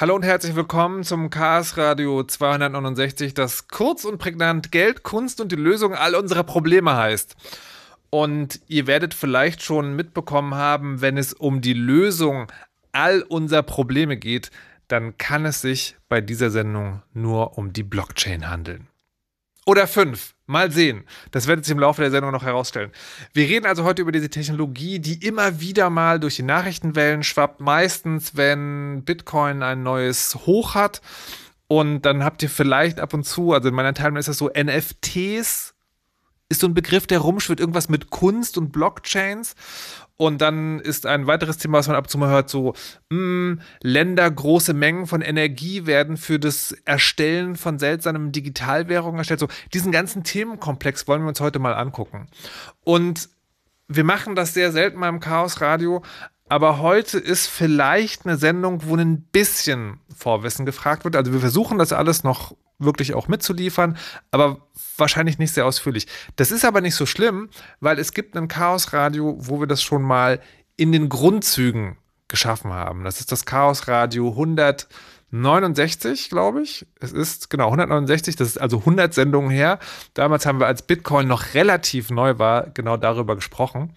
Hallo und herzlich willkommen zum Chaos Radio 269, das kurz und prägnant Geld, Kunst und die Lösung all unserer Probleme heißt. Und ihr werdet vielleicht schon mitbekommen haben, wenn es um die Lösung all unserer Probleme geht, dann kann es sich bei dieser Sendung nur um die Blockchain handeln. Oder fünf. Mal sehen. Das werdet ihr im Laufe der Sendung noch herausstellen. Wir reden also heute über diese Technologie, die immer wieder mal durch die Nachrichtenwellen schwappt. Meistens, wenn Bitcoin ein neues Hoch hat. Und dann habt ihr vielleicht ab und zu, also in meiner Teilung ist das so NFTs, ist so ein Begriff, der rumschwirrt, irgendwas mit Kunst und Blockchains. Und dann ist ein weiteres Thema, was man ab und zu mal hört, so, mh, hm, Länder große Mengen von Energie werden für das Erstellen von seltsamen Digitalwährungen erstellt. So, diesen ganzen Themenkomplex wollen wir uns heute mal angucken. Und wir machen das sehr selten mal im Chaos Radio, aber heute ist vielleicht eine Sendung, wo ein bisschen Vorwissen gefragt wird. Also wir versuchen das alles noch wirklich auch mitzuliefern, aber wahrscheinlich nicht sehr ausführlich. Das ist aber nicht so schlimm, weil es gibt ein Chaos-Radio, wo wir das schon mal in den Grundzügen geschaffen haben. Das ist das Chaos-Radio 169, glaube ich. Es ist genau 169, das ist also 100 Sendungen her. Damals haben wir, als Bitcoin noch relativ neu war, genau darüber gesprochen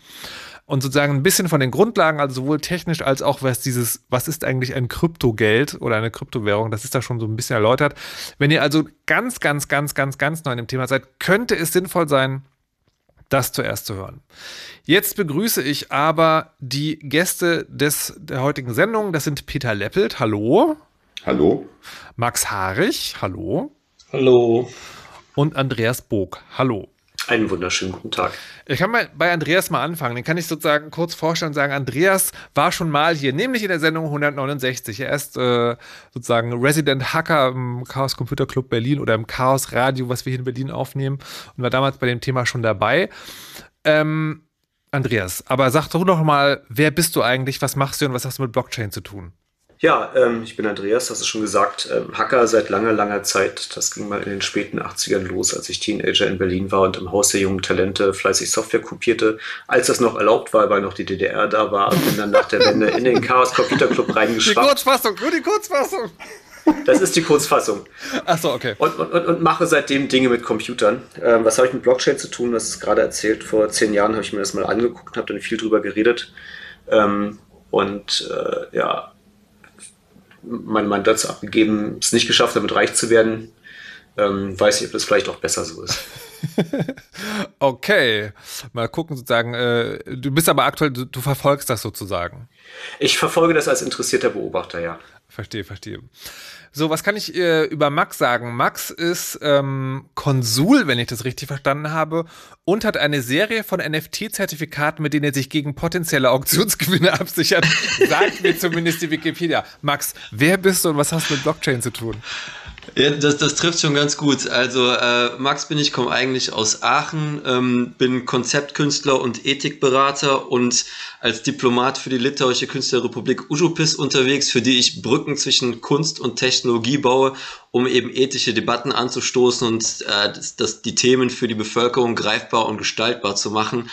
und sozusagen ein bisschen von den Grundlagen, also sowohl technisch als auch was dieses, was ist eigentlich ein Kryptogeld oder eine Kryptowährung, das ist da schon so ein bisschen erläutert. Wenn ihr also ganz, ganz, ganz, ganz, ganz neu in dem Thema seid, könnte es sinnvoll sein, das zuerst zu hören. Jetzt begrüße ich aber die Gäste des, der heutigen Sendung. Das sind Peter Leppelt, hallo. Hallo. Max Harich, hallo. Hallo. Und Andreas Bog, hallo. Einen wunderschönen guten Tag. Ich kann mal bei Andreas mal anfangen. Den kann ich sozusagen kurz vorstellen und sagen, Andreas war schon mal hier, nämlich in der Sendung 169. Er ist äh, sozusagen Resident Hacker im Chaos Computer Club Berlin oder im Chaos Radio, was wir hier in Berlin aufnehmen und war damals bei dem Thema schon dabei. Ähm, Andreas, aber sag doch noch mal, wer bist du eigentlich, was machst du und was hast du mit Blockchain zu tun? Ja, ähm, ich bin Andreas, hast du schon gesagt, ähm, Hacker seit langer, langer Zeit. Das ging mal in den späten 80ern los, als ich Teenager in Berlin war und im Haus der jungen Talente fleißig Software kopierte. Als das noch erlaubt war, weil noch die DDR da war, bin dann nach der Wende in den Chaos Computer Club reingeschwappt. Die Kurzfassung, nur die Kurzfassung. Das ist die Kurzfassung. Ach so, okay. Und, und, und mache seitdem Dinge mit Computern. Ähm, was habe ich mit Blockchain zu tun? Das ist gerade erzählt. Vor zehn Jahren habe ich mir das mal angeguckt, habe dann viel drüber geredet. Ähm, und äh, ja, mein Mandat abgegeben, es nicht geschafft, damit reich zu werden. Ähm, weiß ich, ob das vielleicht auch besser so ist. okay, mal gucken sozusagen. Äh, du bist aber aktuell, du, du, verfolgst das sozusagen. Ich verfolge das als interessierter Beobachter, ja. Verstehe, verstehe. So, was kann ich äh, über Max sagen? Max ist ähm, Konsul, wenn ich das richtig verstanden habe, und hat eine Serie von NFT-Zertifikaten, mit denen er sich gegen potenzielle Auktionsgewinne absichert. Sagt mir zumindest die Wikipedia. Max, wer bist du und was hast du mit Blockchain zu tun? Ja, das, das trifft schon ganz gut. Also äh, Max bin ich, komme eigentlich aus Aachen, ähm, bin Konzeptkünstler und Ethikberater und als Diplomat für die Litauische Künstlerrepublik Ujupis unterwegs, für die ich Brücken zwischen Kunst und Technologie baue, um eben ethische Debatten anzustoßen und äh, das, das, die Themen für die Bevölkerung greifbar und gestaltbar zu machen.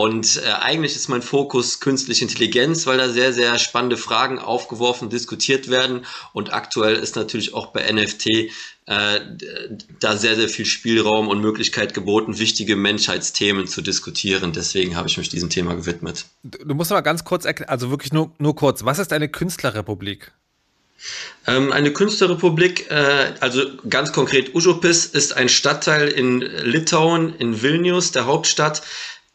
Und äh, eigentlich ist mein Fokus künstliche Intelligenz, weil da sehr, sehr spannende Fragen aufgeworfen, diskutiert werden. Und aktuell ist natürlich auch bei NFT äh, da sehr, sehr viel Spielraum und Möglichkeit geboten, wichtige Menschheitsthemen zu diskutieren. Deswegen habe ich mich diesem Thema gewidmet. Du musst mal ganz kurz erklären, also wirklich nur, nur kurz, was ist eine Künstlerrepublik? Ähm, eine Künstlerrepublik, äh, also ganz konkret Užupis, ist ein Stadtteil in Litauen, in Vilnius, der Hauptstadt,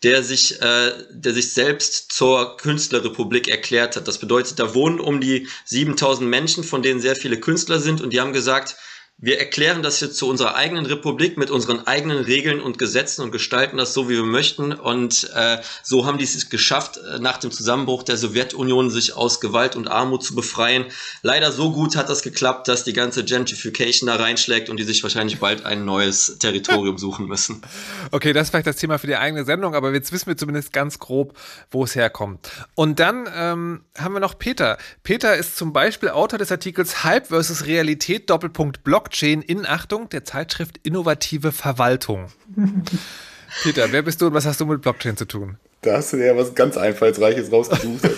der sich, äh, der sich selbst zur Künstlerrepublik erklärt hat. Das bedeutet, da wohnen um die 7000 Menschen, von denen sehr viele Künstler sind und die haben gesagt, wir erklären das jetzt zu unserer eigenen Republik mit unseren eigenen Regeln und Gesetzen und gestalten das so, wie wir möchten. Und äh, so haben die es geschafft, äh, nach dem Zusammenbruch der Sowjetunion sich aus Gewalt und Armut zu befreien. Leider so gut hat das geklappt, dass die ganze Gentrification da reinschlägt und die sich wahrscheinlich bald ein neues Territorium suchen müssen. Okay, das ist vielleicht das Thema für die eigene Sendung, aber jetzt wissen wir zumindest ganz grob, wo es herkommt. Und dann ähm, haben wir noch Peter. Peter ist zum Beispiel Autor des Artikels Hype versus Realität Doppelpunkt Blog Blockchain in Achtung der Zeitschrift Innovative Verwaltung. Peter, wer bist du und was hast du mit Blockchain zu tun? Da hast du ja was ganz Einfallsreiches rausgesucht.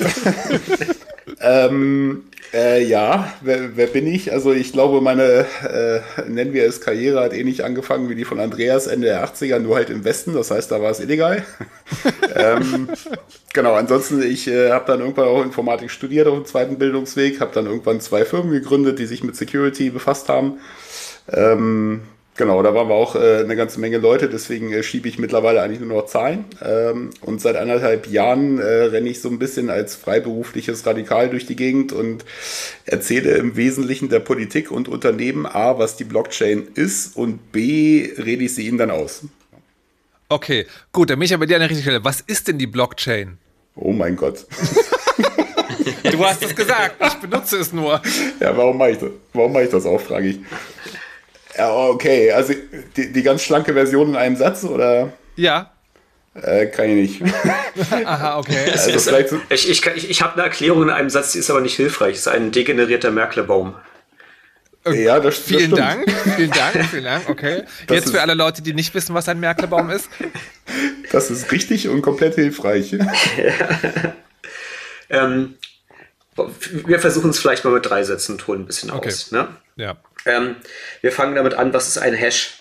ähm, Äh, ja, wer, wer, bin ich? Also ich glaube, meine, äh, nennen wir es Karriere, hat ähnlich angefangen wie die von Andreas Ende der 80er, nur halt im Westen, das heißt, da war es illegal. ähm, genau, ansonsten, ich äh, habe dann irgendwann auch Informatik studiert auf dem zweiten Bildungsweg, habe dann irgendwann zwei Firmen gegründet, die sich mit Security befasst haben. Ähm, Genau, da waren wir auch äh, eine ganze Menge Leute, deswegen äh, schiebe ich mittlerweile eigentlich nur noch Zahlen. Ähm, und seit anderthalb Jahren äh, renne ich so ein bisschen als freiberufliches Radikal durch die Gegend und erzähle im Wesentlichen der Politik und Unternehmen A, was die Blockchain ist und B, rede ich sie ihnen dann aus. Okay, gut, dann bin ich aber dir an der richtigen Stelle. Was ist denn die Blockchain? Oh mein Gott. du hast es gesagt, ich benutze es nur. Ja, warum mache ich das? Warum mache ich das auch, frage ich. Ja, okay. Also die, die ganz schlanke Version in einem Satz, oder? Ja. Äh, kann ich nicht. Aha, okay. Also vielleicht so ich ich, ich, ich habe eine Erklärung in einem Satz, die ist aber nicht hilfreich. Es ist ein degenerierter Merklebaum. Äh, ja, das, vielen das Dank, vielen Dank, vielen Dank, okay. Das Jetzt für alle Leute, die nicht wissen, was ein Merklebaum ist. Das ist richtig und komplett hilfreich. Ja. ähm, wir versuchen es vielleicht mal mit drei Sätzen und holen ein bisschen okay. aus. Ne? Ja. Ähm, wir fangen damit an, was ist ein Hash?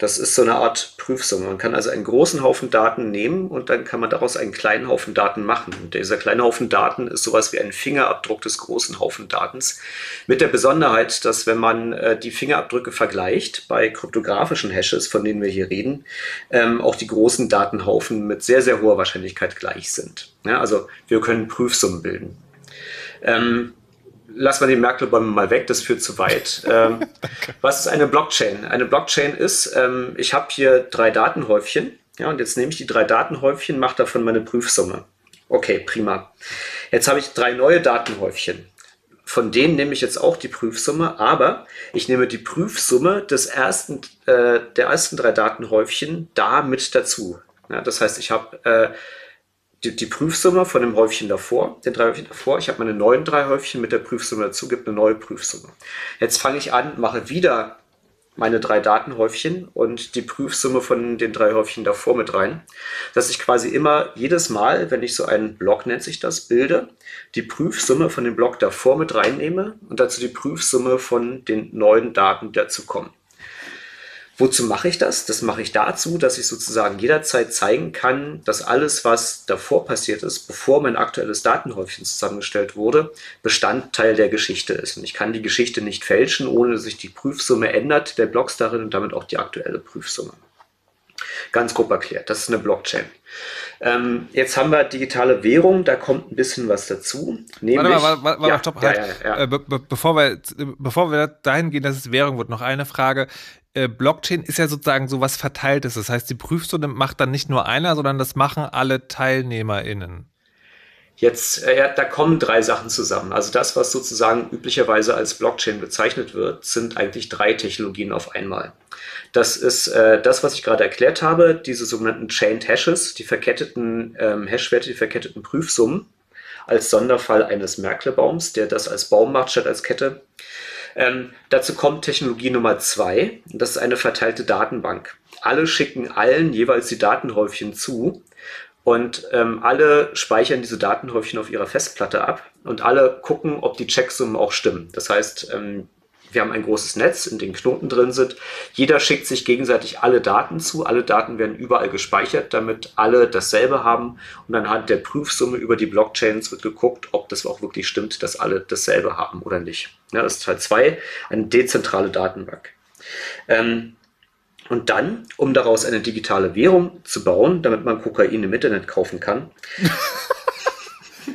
Das ist so eine Art Prüfsumme. Man kann also einen großen Haufen Daten nehmen und dann kann man daraus einen kleinen Haufen Daten machen. Und dieser kleine Haufen Daten ist sowas wie ein Fingerabdruck des großen Haufen Datens. Mit der Besonderheit, dass wenn man äh, die Fingerabdrücke vergleicht bei kryptografischen Hashes, von denen wir hier reden, ähm, auch die großen Datenhaufen mit sehr, sehr hoher Wahrscheinlichkeit gleich sind. Ja, also wir können Prüfsummen bilden. Ähm, lassen wir die Merkel-Bäume mal weg, das führt zu weit. Ähm, was ist eine Blockchain? Eine Blockchain ist, ähm, ich habe hier drei Datenhäufchen, ja, und jetzt nehme ich die drei Datenhäufchen, mache davon meine Prüfsumme. Okay, prima. Jetzt habe ich drei neue Datenhäufchen. Von denen nehme ich jetzt auch die Prüfsumme, aber ich nehme die Prüfsumme des ersten, äh, der ersten drei Datenhäufchen da mit dazu. Ja, das heißt, ich habe äh, die, die, Prüfsumme von dem Häufchen davor, den drei Häufchen davor. Ich habe meine neuen drei Häufchen mit der Prüfsumme dazu, gibt eine neue Prüfsumme. Jetzt fange ich an, mache wieder meine drei Datenhäufchen und die Prüfsumme von den drei Häufchen davor mit rein, dass ich quasi immer jedes Mal, wenn ich so einen Block nennt sich das, bilde, die Prüfsumme von dem Block davor mit reinnehme und dazu die Prüfsumme von den neuen Daten, die dazu kommen. Wozu mache ich das? Das mache ich dazu, dass ich sozusagen jederzeit zeigen kann, dass alles, was davor passiert ist, bevor mein aktuelles Datenhäufchen zusammengestellt wurde, Bestandteil der Geschichte ist. Und ich kann die Geschichte nicht fälschen, ohne dass sich die Prüfsumme ändert, der Blocks darin und damit auch die aktuelle Prüfsumme. Ganz grob erklärt, das ist eine Blockchain. Ähm, jetzt haben wir digitale Währung, da kommt ein bisschen was dazu. Nämlich, warte mal, warte, warte, ja, stopp, halt. Ja, ja, äh, be bevor, wir, bevor wir dahin gehen, dass es Währung wird, noch eine Frage. Äh, Blockchain ist ja sozusagen so was Verteiltes. Das heißt, die Prüfstunde macht dann nicht nur einer, sondern das machen alle TeilnehmerInnen. Jetzt, äh, da kommen drei Sachen zusammen. Also das, was sozusagen üblicherweise als Blockchain bezeichnet wird, sind eigentlich drei Technologien auf einmal. Das ist äh, das, was ich gerade erklärt habe, diese sogenannten Chained Hashes, die verketteten ähm, Hashwerte, die verketteten Prüfsummen als Sonderfall eines Merkle-Baums, der das als Baum macht statt als Kette. Ähm, dazu kommt Technologie Nummer zwei, das ist eine verteilte Datenbank. Alle schicken allen jeweils die Datenhäufchen zu und ähm, alle speichern diese Datenhäufchen auf ihrer Festplatte ab und alle gucken, ob die Checksummen auch stimmen. Das heißt, ähm, wir haben ein großes Netz, in dem Knoten drin sind. Jeder schickt sich gegenseitig alle Daten zu. Alle Daten werden überall gespeichert, damit alle dasselbe haben. Und anhand der Prüfsumme über die Blockchains wird geguckt, ob das auch wirklich stimmt, dass alle dasselbe haben oder nicht. Ja, das ist Teil 2, eine dezentrale Datenbank. Ähm, und dann, um daraus eine digitale Währung zu bauen, damit man Kokain im Internet kaufen kann,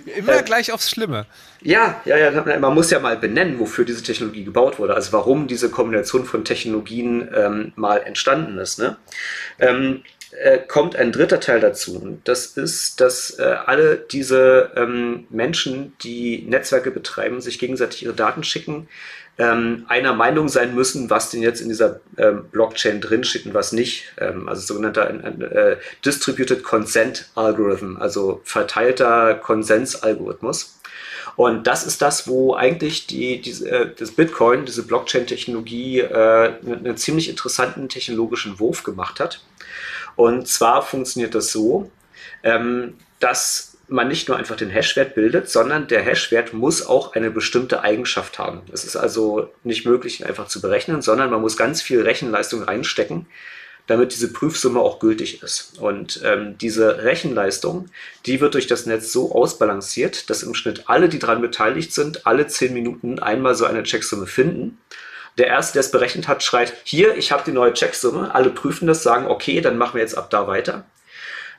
Immer äh, gleich aufs Schlimme. Ja, ja, ja, man muss ja mal benennen, wofür diese Technologie gebaut wurde, also warum diese Kombination von Technologien ähm, mal entstanden ist. Ne? Ähm, äh, kommt ein dritter Teil dazu. Das ist, dass äh, alle diese ähm, Menschen, die Netzwerke betreiben, sich gegenseitig ihre Daten schicken, ähm, einer Meinung sein müssen, was denn jetzt in dieser ähm, Blockchain drinsteht und was nicht. Ähm, also sogenannter äh, Distributed Consent Algorithm, also verteilter Konsensalgorithmus. Und das ist das, wo eigentlich die, die, äh, das Bitcoin, diese Blockchain-Technologie, äh, einen, einen ziemlich interessanten technologischen Wurf gemacht hat. Und zwar funktioniert das so, ähm, dass man nicht nur einfach den Hashwert bildet, sondern der Hashwert muss auch eine bestimmte Eigenschaft haben. Es ist also nicht möglich, ihn einfach zu berechnen, sondern man muss ganz viel Rechenleistung reinstecken, damit diese Prüfsumme auch gültig ist. Und ähm, diese Rechenleistung, die wird durch das Netz so ausbalanciert, dass im Schnitt alle, die daran beteiligt sind, alle zehn Minuten einmal so eine Checksumme finden. Der Erste, der es berechnet hat, schreit, hier, ich habe die neue Checksumme. Alle prüfen das, sagen, okay, dann machen wir jetzt ab da weiter.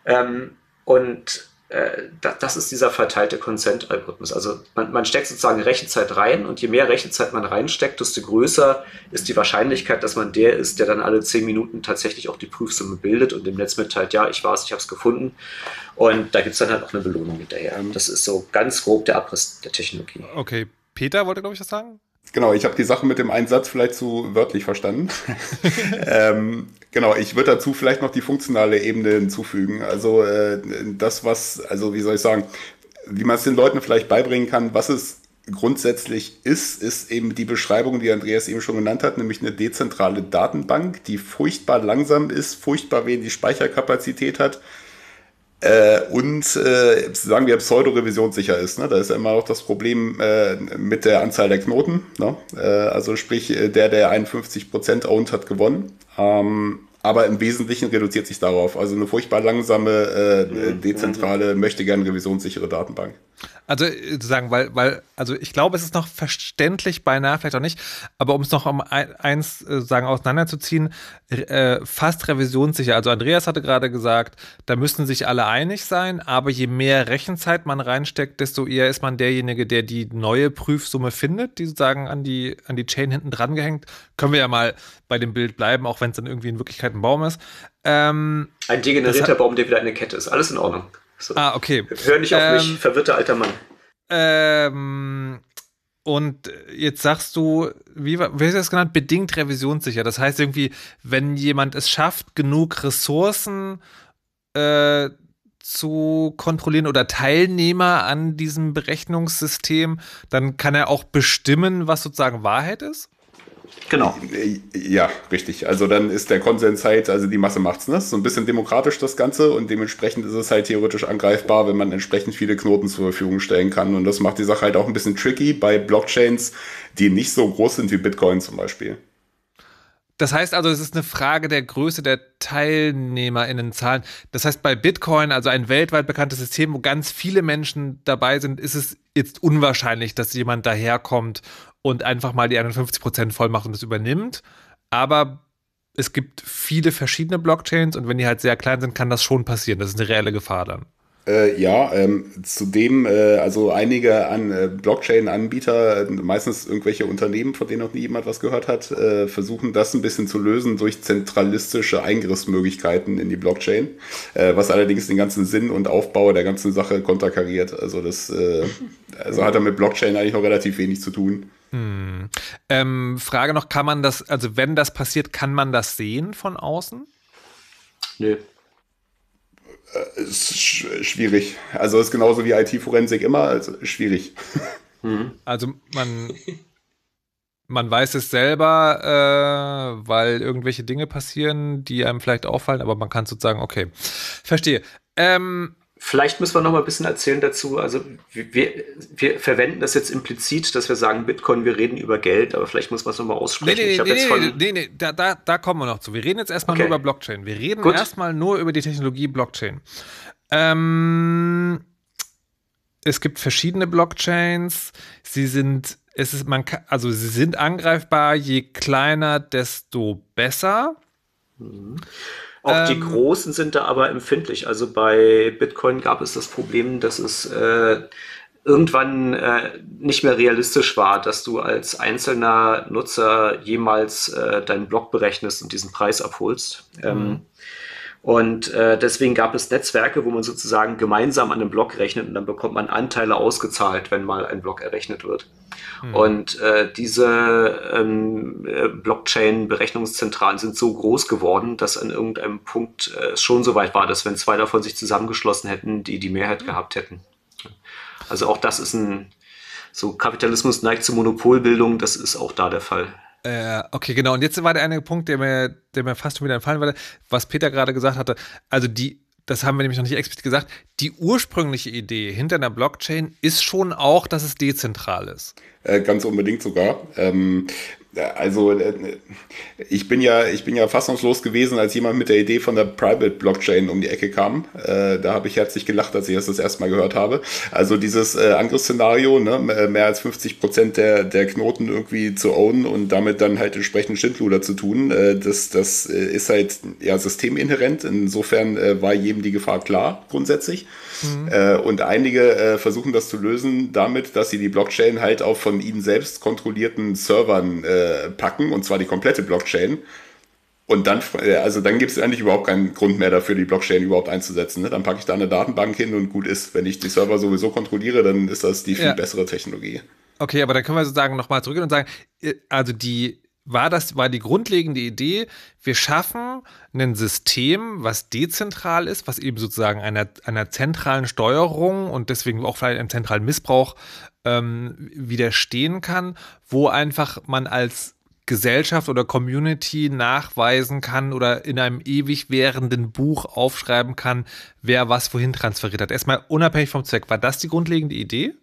Ähm, und äh, das ist dieser verteilte Consent-Algorithmus. Also man, man, steckt sozusagen Rechenzeit rein und je mehr Rechenzeit man reinsteckt, desto größer ist die Wahrscheinlichkeit, dass man der ist, der dann alle zehn Minuten tatsächlich auch die Prüfsumme bildet und dem Netz mitteilt, ja, ich weiß, ich habe es gefunden. Und da gibt es dann halt auch eine Belohnung hinterher. Das ist so ganz grob der Abriss der Technologie. Okay, Peter wollte, glaube ich, das sagen? Genau, ich habe die Sache mit dem einen Satz vielleicht zu wörtlich verstanden. ähm, genau, ich würde dazu vielleicht noch die funktionale Ebene hinzufügen. Also äh, das, was, also wie soll ich sagen, wie man es den Leuten vielleicht beibringen kann, was es grundsätzlich ist, ist eben die Beschreibung, die Andreas eben schon genannt hat, nämlich eine dezentrale Datenbank, die furchtbar langsam ist, furchtbar wenig Speicherkapazität hat, äh, und äh, sagen wir pseudo-revisionssicher ist. Ne? Da ist ja immer auch das Problem äh, mit der Anzahl der Knoten. Ne? Äh, also sprich, äh, der, der 51% owned, hat gewonnen. Ähm, aber im Wesentlichen reduziert sich darauf. Also eine furchtbar langsame, äh, mhm. dezentrale, möchte gern revisionssichere Datenbank. Also sozusagen, weil, weil, also ich glaube, es ist noch verständlich, beinahe vielleicht auch nicht, aber um es noch um eins äh, sagen auseinanderzuziehen, äh, fast revisionssicher. Also Andreas hatte gerade gesagt, da müssen sich alle einig sein, aber je mehr Rechenzeit man reinsteckt, desto eher ist man derjenige, der die neue Prüfsumme findet, die sozusagen an die, an die Chain hinten dran gehängt. Können wir ja mal bei dem Bild bleiben, auch wenn es dann irgendwie in Wirklichkeit ein Baum ist. Ähm, ein degenerierter Baum, der wieder eine Kette ist. Alles in Ordnung. So. Ah, okay. Hör nicht auf ähm, mich, verwirrter alter Mann. Ähm, und jetzt sagst du, wie, wie hast du das genannt? Bedingt revisionssicher. Das heißt irgendwie, wenn jemand es schafft, genug Ressourcen äh, zu kontrollieren oder Teilnehmer an diesem Berechnungssystem, dann kann er auch bestimmen, was sozusagen Wahrheit ist? Genau. Ja, richtig. Also dann ist der Konsens halt, also die Masse macht's, ne? So ein bisschen demokratisch das Ganze und dementsprechend ist es halt theoretisch angreifbar, wenn man entsprechend viele Knoten zur Verfügung stellen kann. Und das macht die Sache halt auch ein bisschen tricky bei Blockchains, die nicht so groß sind wie Bitcoin zum Beispiel. Das heißt also, es ist eine Frage der Größe der TeilnehmerInnenzahlen. Das heißt, bei Bitcoin, also ein weltweit bekanntes System, wo ganz viele Menschen dabei sind, ist es jetzt unwahrscheinlich, dass jemand daherkommt und einfach mal die 51 Prozent voll macht und das übernimmt. Aber es gibt viele verschiedene Blockchains und wenn die halt sehr klein sind, kann das schon passieren. Das ist eine reelle Gefahr dann. Äh, ja, ähm, zudem, äh, also einige an äh, Blockchain-Anbieter, meistens irgendwelche Unternehmen, von denen noch nie jemand was gehört hat, äh, versuchen das ein bisschen zu lösen durch zentralistische Eingriffsmöglichkeiten in die Blockchain, äh, was allerdings den ganzen Sinn und Aufbau der ganzen Sache konterkariert. Also das äh, also hat er mit Blockchain eigentlich noch relativ wenig zu tun. Hm. Ähm, Frage noch, kann man das, also wenn das passiert, kann man das sehen von außen? Nö. Äh, ist schwierig. Also ist genauso wie IT-Forensik immer, also schwierig. Mhm. Also man, man weiß es selber, äh, weil irgendwelche Dinge passieren, die einem vielleicht auffallen, aber man kann sozusagen, okay, verstehe. Ähm, Vielleicht müssen wir noch mal ein bisschen erzählen dazu. Also wir, wir verwenden das jetzt implizit, dass wir sagen Bitcoin, wir reden über Geld, aber vielleicht muss man es noch mal aussprechen. Nee, nee, nee, nee, nee, da, da, da kommen wir noch zu. Wir reden jetzt erstmal nur über Blockchain. Wir reden erstmal nur über die Technologie Blockchain. Ähm, es gibt verschiedene Blockchains. Sie sind, es ist, man kann, also sie sind angreifbar. Je kleiner, desto besser. Mhm. Auch ähm, die Großen sind da aber empfindlich. Also bei Bitcoin gab es das Problem, dass es äh, irgendwann äh, nicht mehr realistisch war, dass du als einzelner Nutzer jemals äh, deinen Block berechnest und diesen Preis abholst. Mhm. Ähm, und äh, deswegen gab es Netzwerke, wo man sozusagen gemeinsam an einem Block rechnet und dann bekommt man Anteile ausgezahlt, wenn mal ein Block errechnet wird. Mhm. Und äh, diese ähm, äh, Blockchain-Berechnungszentralen sind so groß geworden, dass an irgendeinem Punkt äh, es schon so weit war, dass wenn zwei davon sich zusammengeschlossen hätten, die die Mehrheit mhm. gehabt hätten. Also auch das ist ein, so Kapitalismus neigt zur Monopolbildung, das ist auch da der Fall. Äh, okay, genau. Und jetzt war der eine Punkt, der mir, der mir fast schon wieder entfallen war, was Peter gerade gesagt hatte. Also die, das haben wir nämlich noch nicht explizit gesagt, die ursprüngliche Idee hinter einer Blockchain ist schon auch, dass es dezentral ist. Äh, ganz unbedingt sogar. Ähm, also äh, ich bin ja, ich bin ja fassungslos gewesen, als jemand mit der Idee von der Private Blockchain um die Ecke kam. Äh, da habe ich herzlich gelacht, als ich das das erste Mal gehört habe. Also dieses äh, Angriffsszenario, ne, mehr als 50 Prozent der, der Knoten irgendwie zu ownen und damit dann halt entsprechend Schindluder zu tun, äh, das, das äh, ist halt ja systeminhärent. Insofern äh, war jedem die Gefahr klar, grundsätzlich. Mhm. Äh, und einige äh, versuchen das zu lösen damit, dass sie die Blockchain halt auf von ihnen selbst kontrollierten Servern äh, packen, und zwar die komplette Blockchain. Und dann, äh, also dann gibt es eigentlich überhaupt keinen Grund mehr dafür, die Blockchain überhaupt einzusetzen. Ne? Dann packe ich da eine Datenbank hin und gut ist. Wenn ich die Server sowieso kontrolliere, dann ist das die viel ja. bessere Technologie. Okay, aber dann können wir sozusagen nochmal zurückgehen und sagen, äh, also die war das, war die grundlegende Idee, wir schaffen ein System, was dezentral ist, was eben sozusagen einer, einer zentralen Steuerung und deswegen auch vielleicht einem zentralen Missbrauch ähm, widerstehen kann, wo einfach man als Gesellschaft oder Community nachweisen kann oder in einem ewig währenden Buch aufschreiben kann, wer was wohin transferiert hat. Erstmal unabhängig vom Zweck. War das die grundlegende Idee?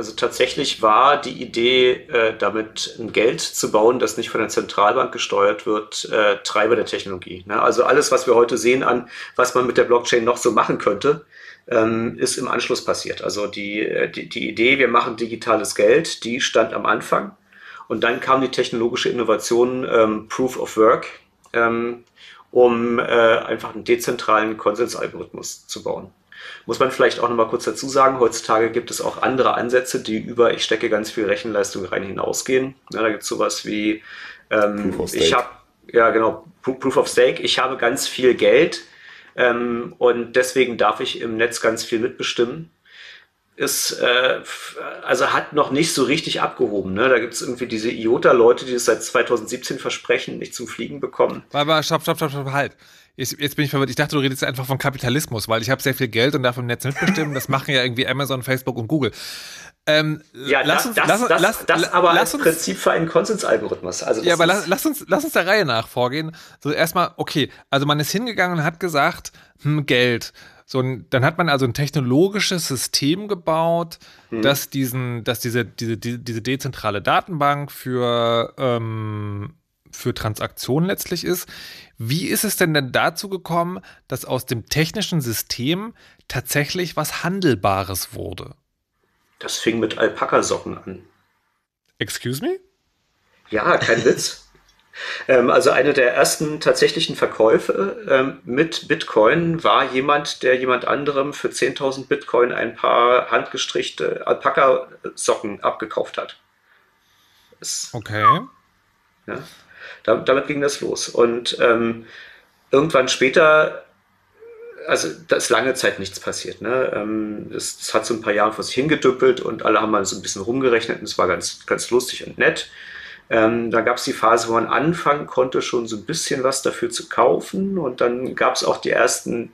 Also tatsächlich war die Idee, äh, damit ein Geld zu bauen, das nicht von der Zentralbank gesteuert wird, äh, Treiber der Technologie. Ne? Also alles, was wir heute sehen an, was man mit der Blockchain noch so machen könnte, ähm, ist im Anschluss passiert. Also die, äh, die, die Idee, wir machen digitales Geld, die stand am Anfang. Und dann kam die technologische Innovation ähm, Proof of Work, ähm, um äh, einfach einen dezentralen Konsensalgorithmus zu bauen. Muss man vielleicht auch noch mal kurz dazu sagen, heutzutage gibt es auch andere Ansätze, die über ich stecke ganz viel Rechenleistung rein hinausgehen. Ja, da gibt es sowas wie ähm, ich habe ja genau Proof of Stake. Ich habe ganz viel Geld ähm, und deswegen darf ich im Netz ganz viel mitbestimmen ist, äh, also hat noch nicht so richtig abgehoben. Ne? Da gibt es irgendwie diese IOTA-Leute, die es seit 2017 versprechen, nicht zum Fliegen bekommen. Aber stopp, stopp, stopp, stopp, halt. Jetzt, jetzt bin ich verwirrt. Ich dachte, du redest einfach von Kapitalismus, weil ich habe sehr viel Geld und darf im Netz mitbestimmen. Das machen ja irgendwie Amazon, Facebook und Google. Ähm, ja, lass uns, das, lass, das, lass, das aber lass uns, Prinzip für einen Konsensalgorithmus. Also ja, aber lass, lass, uns, lass uns der Reihe nach vorgehen. So erstmal, okay, also man ist hingegangen und hat gesagt, hm, Geld. So, dann hat man also ein technologisches System gebaut, hm. das diesen, dass diese, diese, diese dezentrale Datenbank für, ähm, für Transaktionen letztlich ist. Wie ist es denn denn dazu gekommen, dass aus dem technischen System tatsächlich was Handelbares wurde? Das fing mit Alpaka-Socken an. Excuse me? Ja, kein Witz. Ähm, also eine der ersten tatsächlichen Verkäufe ähm, mit Bitcoin war jemand, der jemand anderem für 10.000 Bitcoin ein paar handgestrichte Alpaka-Socken abgekauft hat. Das, okay. Ja, damit ging das los. Und ähm, irgendwann später also da ist lange Zeit nichts passiert. Ne? Ähm, das, das, hat so ein paar Jahre vor sich hingedüppelt und alle haben mal so ein bisschen rumgerechnet und es war ganz, ganz lustig und nett. Ähm, da gab es die Phase, wo man anfangen konnte, schon so ein bisschen was dafür zu kaufen. Und dann gab es auch die ersten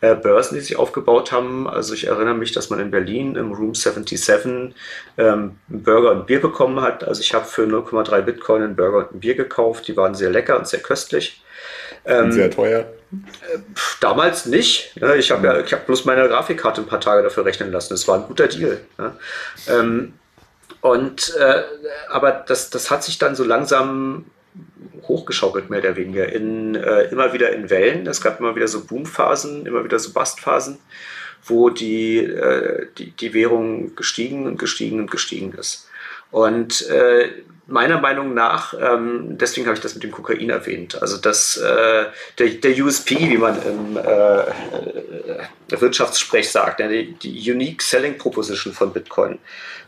äh, Börsen, die sich aufgebaut haben. Also ich erinnere mich, dass man in Berlin im Room 77 ähm, einen Burger und Bier bekommen hat. Also ich habe für 0,3 Bitcoin einen Burger und ein Bier gekauft. Die waren sehr lecker und sehr köstlich. Ähm, sehr teuer. Äh, damals nicht. Ne? Ich habe ja, ich habe bloß meine Grafikkarte ein paar Tage dafür rechnen lassen. Es war ein guter Deal. Ne? Ähm, und äh, aber das, das hat sich dann so langsam hochgeschaukelt, mehr oder weniger, in, äh, immer wieder in Wellen. Es gab immer wieder so Boomphasen, immer wieder so Bastphasen, wo die, äh, die, die Währung gestiegen und gestiegen und gestiegen ist. Und äh, meiner Meinung nach, ähm, deswegen habe ich das mit dem Kokain erwähnt, also das, äh, der, der USP, wie man im äh, äh, Wirtschaftssprech sagt, ja, die, die Unique Selling Proposition von Bitcoin,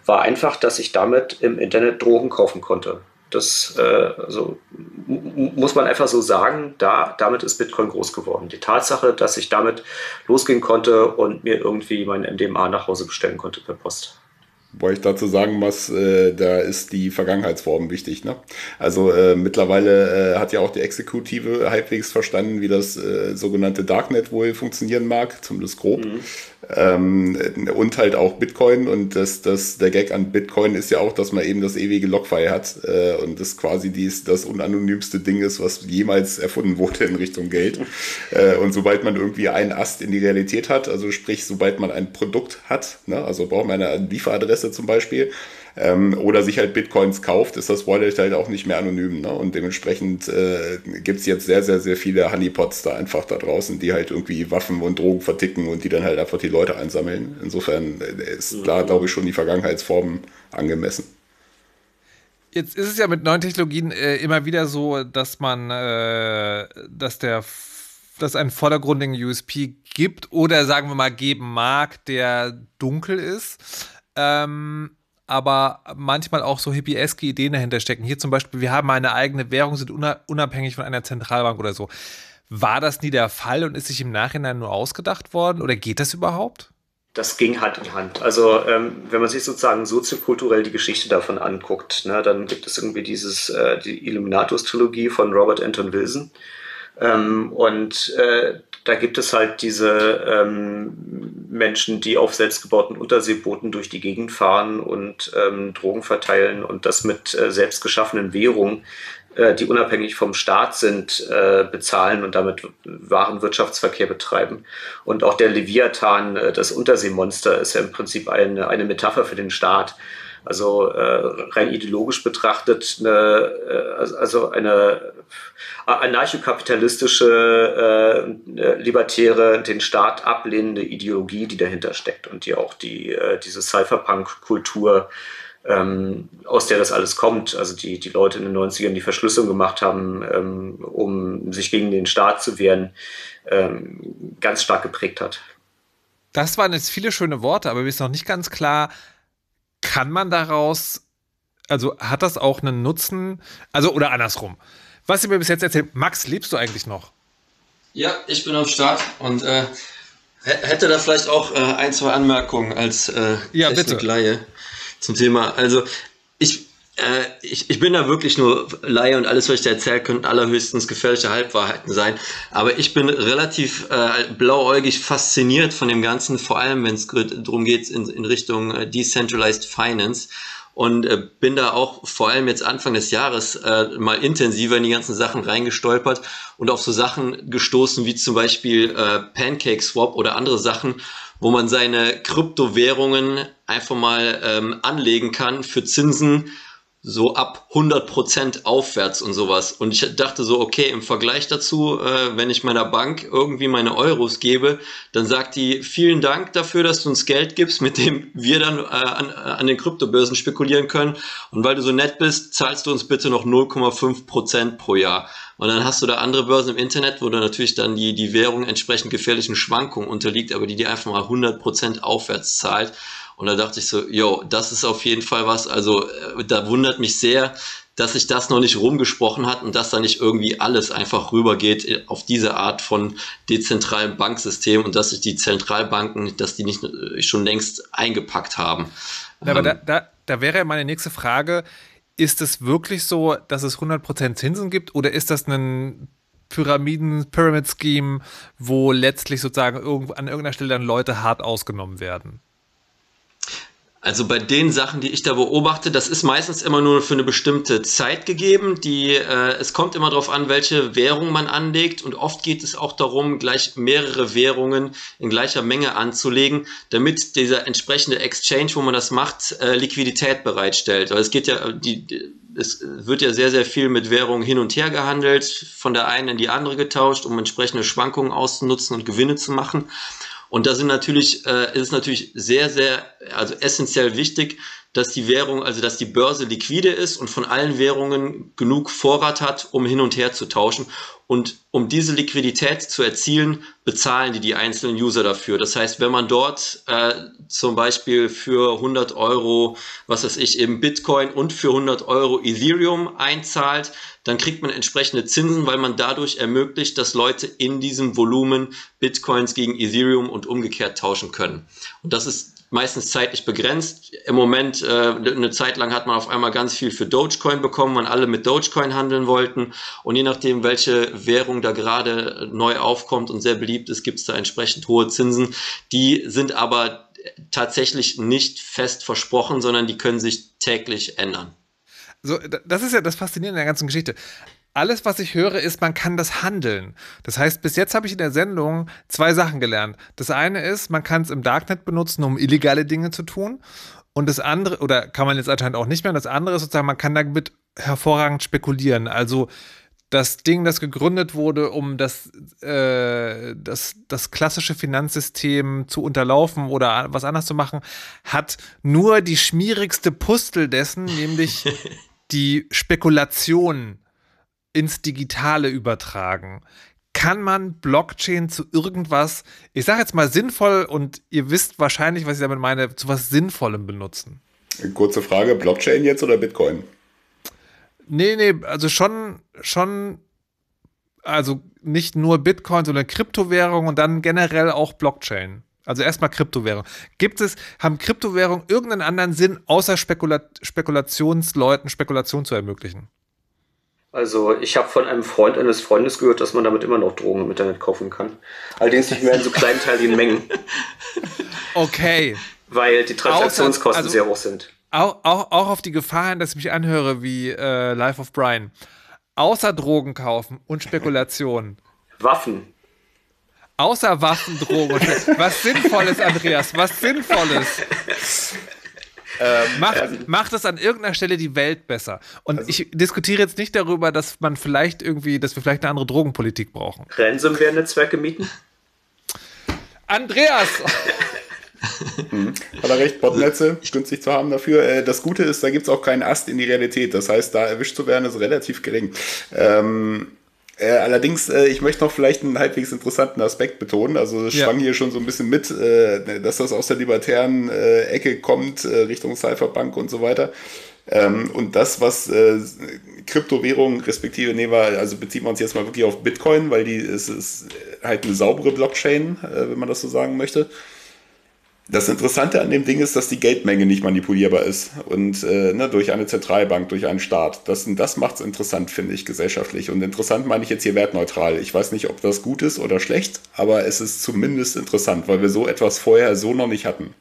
war einfach, dass ich damit im Internet Drogen kaufen konnte. Das äh, also, muss man einfach so sagen, da, damit ist Bitcoin groß geworden. Die Tatsache, dass ich damit losgehen konnte und mir irgendwie mein MDMA nach Hause bestellen konnte per Post. weil ich dazu sagen muss, äh, da ist die Vergangenheitsform wichtig. Ne? Also äh, mittlerweile äh, hat ja auch die Exekutive halbwegs verstanden, wie das äh, sogenannte Darknet wohl funktionieren mag, zumindest grob. Mhm. Ähm, und halt auch Bitcoin. Und das, das, der Gag an Bitcoin ist ja auch, dass man eben das ewige Logfile hat äh, und das quasi dies, das unanonymste Ding ist, was jemals erfunden wurde in Richtung Geld. Äh, und sobald man irgendwie einen Ast in die Realität hat, also sprich, sobald man ein Produkt hat, ne, also braucht man eine Lieferadresse zum Beispiel, ähm, oder sich halt Bitcoins kauft, ist das Wallet halt auch nicht mehr anonym. Ne? Und dementsprechend äh, gibt es jetzt sehr, sehr, sehr viele Honeypots da einfach da draußen, die halt irgendwie Waffen und Drogen verticken und die dann halt einfach die Leute einsammeln. Insofern äh, ist mhm. da, glaube ich, schon die Vergangenheitsform angemessen. Jetzt ist es ja mit neuen Technologien äh, immer wieder so, dass man, äh, dass der dass einen vordergründigen USP gibt oder sagen wir mal geben mag, der dunkel ist. Ähm, aber manchmal auch so hippieske Ideen dahinter stecken. Hier zum Beispiel, wir haben eine eigene Währung, sind unabhängig von einer Zentralbank oder so. War das nie der Fall und ist sich im Nachhinein nur ausgedacht worden oder geht das überhaupt? Das ging Hand in Hand. Also ähm, wenn man sich sozusagen soziokulturell die Geschichte davon anguckt, ne, dann gibt es irgendwie dieses äh, die Illuminatus-Trilogie von Robert Anton Wilson. Ähm, und äh, da gibt es halt diese ähm, Menschen, die auf selbstgebauten Unterseebooten durch die Gegend fahren und ähm, Drogen verteilen und das mit äh, selbstgeschaffenen Währungen, äh, die unabhängig vom Staat sind, äh, bezahlen und damit wahren Wirtschaftsverkehr betreiben. Und auch der Leviathan, äh, das Unterseemonster, ist ja im Prinzip eine, eine Metapher für den Staat. Also äh, rein ideologisch betrachtet, eine, äh, also eine anarchokapitalistische, äh, libertäre, den Staat ablehnende Ideologie, die dahinter steckt und die auch die, diese Cypherpunk-Kultur, ähm, aus der das alles kommt, also die, die Leute in den 90ern, die Verschlüsselung gemacht haben, ähm, um sich gegen den Staat zu wehren, ähm, ganz stark geprägt hat. Das waren jetzt viele schöne Worte, aber mir ist noch nicht ganz klar, kann man daraus, also hat das auch einen Nutzen, also oder andersrum. Was ihr mir bis jetzt erzählt, Max, lebst du eigentlich noch? Ja, ich bin am Start und äh, hätte da vielleicht auch äh, ein, zwei Anmerkungen als äh, ja, Technik-Laie zum Thema. Also ich, ich, ich bin da wirklich nur Laie und alles, was ich da erzähle, könnten allerhöchstens gefährliche Halbwahrheiten sein. Aber ich bin relativ äh, blauäugig fasziniert von dem Ganzen, vor allem wenn es darum geht in, in Richtung äh, Decentralized Finance und äh, bin da auch vor allem jetzt Anfang des Jahres äh, mal intensiver in die ganzen Sachen reingestolpert und auf so Sachen gestoßen wie zum Beispiel äh, Pancake Swap oder andere Sachen, wo man seine Kryptowährungen einfach mal ähm, anlegen kann für Zinsen, so ab 100% aufwärts und sowas. Und ich dachte so, okay, im Vergleich dazu, äh, wenn ich meiner Bank irgendwie meine Euros gebe, dann sagt die, vielen Dank dafür, dass du uns Geld gibst, mit dem wir dann äh, an, an den Kryptobörsen spekulieren können. Und weil du so nett bist, zahlst du uns bitte noch 0,5% pro Jahr. Und dann hast du da andere Börsen im Internet, wo du natürlich dann die, die Währung entsprechend gefährlichen Schwankungen unterliegt, aber die dir einfach mal 100% aufwärts zahlt. Und da dachte ich so, yo, das ist auf jeden Fall was. Also äh, da wundert mich sehr, dass sich das noch nicht rumgesprochen hat und dass da nicht irgendwie alles einfach rübergeht auf diese Art von dezentralen Banksystem und dass sich die Zentralbanken, dass die nicht äh, schon längst eingepackt haben. Ja, aber ähm, da, da, da wäre meine nächste Frage, ist es wirklich so, dass es 100% Zinsen gibt oder ist das ein Pyramiden, Pyramid Scheme, wo letztlich sozusagen an irgendeiner Stelle dann Leute hart ausgenommen werden? Also bei den Sachen, die ich da beobachte, das ist meistens immer nur für eine bestimmte Zeit gegeben. Die, äh, es kommt immer darauf an, welche Währung man anlegt und oft geht es auch darum, gleich mehrere Währungen in gleicher Menge anzulegen, damit dieser entsprechende Exchange, wo man das macht, äh, Liquidität bereitstellt. Weil es geht ja, die, es wird ja sehr, sehr viel mit Währungen hin und her gehandelt, von der einen in die andere getauscht, um entsprechende Schwankungen auszunutzen und Gewinne zu machen. Und da sind natürlich, äh, ist es natürlich sehr, sehr, also essentiell wichtig, dass die Währung, also dass die Börse liquide ist und von allen Währungen genug Vorrat hat, um hin und her zu tauschen. Und um diese Liquidität zu erzielen, bezahlen die die einzelnen User dafür. Das heißt, wenn man dort äh, zum Beispiel für 100 Euro, was weiß ich, eben Bitcoin und für 100 Euro Ethereum einzahlt, dann kriegt man entsprechende Zinsen, weil man dadurch ermöglicht, dass Leute in diesem Volumen Bitcoins gegen Ethereum und umgekehrt tauschen können. Und das ist meistens zeitlich begrenzt. Im Moment, äh, eine Zeit lang hat man auf einmal ganz viel für Dogecoin bekommen, weil alle mit Dogecoin handeln wollten. Und je nachdem, welche Währung da gerade neu aufkommt und sehr beliebt ist, gibt es da entsprechend hohe Zinsen. Die sind aber tatsächlich nicht fest versprochen, sondern die können sich täglich ändern. So, das ist ja das Faszinierende der ganzen Geschichte alles, was ich höre, ist, man kann das handeln. Das heißt, bis jetzt habe ich in der Sendung zwei Sachen gelernt. Das eine ist, man kann es im Darknet benutzen, um illegale Dinge zu tun. Und das andere, oder kann man jetzt anscheinend auch nicht mehr, das andere ist sozusagen, man kann damit hervorragend spekulieren. Also das Ding, das gegründet wurde, um das, äh, das, das klassische Finanzsystem zu unterlaufen oder was anders zu machen, hat nur die schmierigste Pustel dessen, nämlich die Spekulation ins Digitale übertragen. Kann man Blockchain zu irgendwas, ich sage jetzt mal sinnvoll und ihr wisst wahrscheinlich, was ich damit meine, zu was Sinnvollem benutzen? Kurze Frage, Blockchain jetzt oder Bitcoin? Nee, nee, also schon, schon, also nicht nur Bitcoin, sondern Kryptowährung und dann generell auch Blockchain. Also erstmal Kryptowährung. Gibt es, haben Kryptowährungen irgendeinen anderen Sinn, außer Spekula Spekulationsleuten Spekulation zu ermöglichen? Also ich habe von einem Freund eines Freundes gehört, dass man damit immer noch Drogen im Internet kaufen kann. Allerdings nicht mehr in so kleinteiligen Mengen. Okay. Weil die Transaktionskosten also, sehr hoch sind. Auch, auch, auch auf die Gefahr hin, dass ich mich anhöre wie äh, Life of Brian. Außer Drogen kaufen und Spekulation. Waffen. Außer Waffen, Drogen Was Sinnvolles, Andreas, was Sinnvolles. Ähm, macht, ähm, macht es an irgendeiner Stelle die Welt besser. Und also, ich diskutiere jetzt nicht darüber, dass man vielleicht irgendwie, dass wir vielleicht eine andere Drogenpolitik brauchen. Ransomware-Netzwerke mieten? Andreas! hm. Hat er recht, Botnetze günstig zu haben dafür. Äh, das Gute ist, da gibt es auch keinen Ast in die Realität. Das heißt, da erwischt zu werden, ist relativ gering. Ähm, äh, allerdings, äh, ich möchte noch vielleicht einen halbwegs interessanten Aspekt betonen. Also es ja. schwang hier schon so ein bisschen mit, äh, dass das aus der libertären äh, Ecke kommt, äh, Richtung Cypherpunk und so weiter. Ähm, und das, was äh, Kryptowährungen respektive nehmen wir, also beziehen wir uns jetzt mal wirklich auf Bitcoin, weil die es ist halt eine saubere Blockchain, wenn man das so sagen möchte. Das Interessante an dem Ding ist, dass die Geldmenge nicht manipulierbar ist und äh, ne, durch eine Zentralbank, durch einen Staat. Das, das macht es interessant, finde ich, gesellschaftlich. Und interessant meine ich jetzt hier wertneutral. Ich weiß nicht, ob das gut ist oder schlecht, aber es ist zumindest interessant, weil wir so etwas vorher so noch nicht hatten.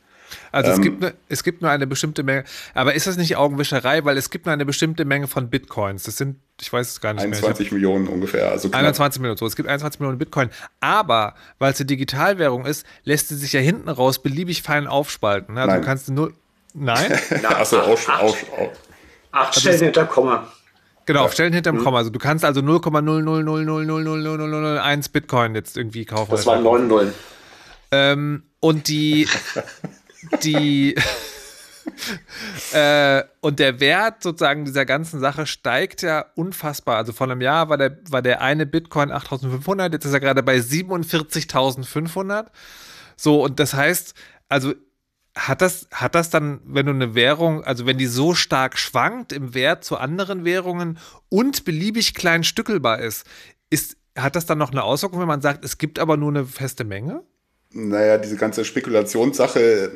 Also ähm, es, gibt ne, es gibt nur eine bestimmte Menge, aber ist das nicht Augenwischerei, weil es gibt nur eine bestimmte Menge von Bitcoins. Das sind, ich weiß es gar nicht 21 mehr. Millionen ungefähr. Also 21 Millionen, so. Es gibt 21 Millionen Bitcoin. Aber, weil es eine Digitalwährung ist, lässt sie sich ja hinten raus beliebig fein aufspalten. Ne? Also Nein. du kannst nur. Nein? Achso, auf, auf, auf. Acht also Stellen hinter Komma. Genau, auf Stellen hinterm mhm. Komma. Also du kannst also 0,000000001 Bitcoin jetzt irgendwie kaufen. Das waren 9 Nullen. Ähm, und die, die äh, und der Wert sozusagen dieser ganzen Sache steigt ja unfassbar. Also vor einem Jahr war der, war der eine Bitcoin 8500, jetzt ist er gerade bei 47.500. So, und das heißt, also hat das, hat das dann, wenn du eine Währung, also wenn die so stark schwankt im Wert zu anderen Währungen und beliebig klein stückelbar ist, ist, hat das dann noch eine Auswirkung, wenn man sagt, es gibt aber nur eine feste Menge? Naja, diese ganze Spekulationssache,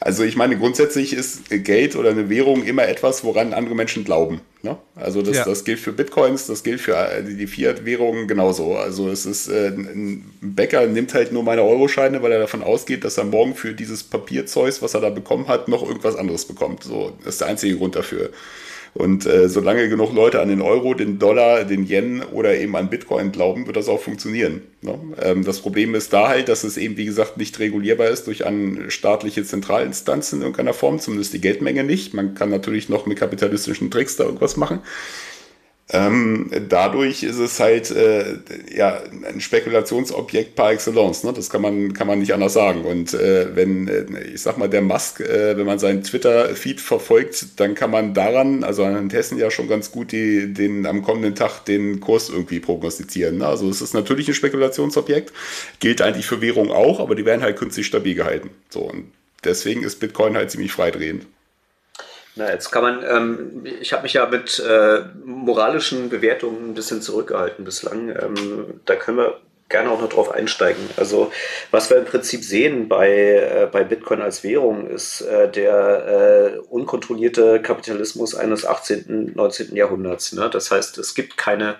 also ich meine, grundsätzlich ist Geld oder eine Währung immer etwas, woran andere Menschen glauben. Ne? Also das, ja. das gilt für Bitcoins, das gilt für die Fiat-Währungen genauso. Also es ist, äh, ein Bäcker nimmt halt nur meine Euroscheine, weil er davon ausgeht, dass er morgen für dieses Papierzeug, was er da bekommen hat, noch irgendwas anderes bekommt. So, das ist der einzige Grund dafür. Und äh, solange genug Leute an den Euro, den Dollar, den Yen oder eben an Bitcoin glauben, wird das auch funktionieren. Ne? Ähm, das Problem ist da halt, dass es eben, wie gesagt, nicht regulierbar ist durch eine staatliche Zentralinstanz in irgendeiner Form, zumindest die Geldmenge nicht. Man kann natürlich noch mit kapitalistischen Tricks da irgendwas machen. Ähm, dadurch ist es halt äh, ja, ein Spekulationsobjekt par excellence. Ne? Das kann man, kann man nicht anders sagen. Und äh, wenn, äh, ich sag mal, der Musk, äh, wenn man seinen Twitter-Feed verfolgt, dann kann man daran, also an Hessen ja schon ganz gut die, den am kommenden Tag den Kurs irgendwie prognostizieren. Ne? Also es ist natürlich ein Spekulationsobjekt, gilt eigentlich für Währung auch, aber die werden halt künstlich stabil gehalten. So, und deswegen ist Bitcoin halt ziemlich freidrehend. Na, jetzt kann man, ähm, ich habe mich ja mit äh, moralischen Bewertungen ein bisschen zurückgehalten bislang. Ähm, da können wir gerne auch noch drauf einsteigen. Also was wir im Prinzip sehen bei, äh, bei Bitcoin als Währung ist äh, der äh, unkontrollierte Kapitalismus eines 18., 19. Jahrhunderts. Ne? Das heißt, es gibt keine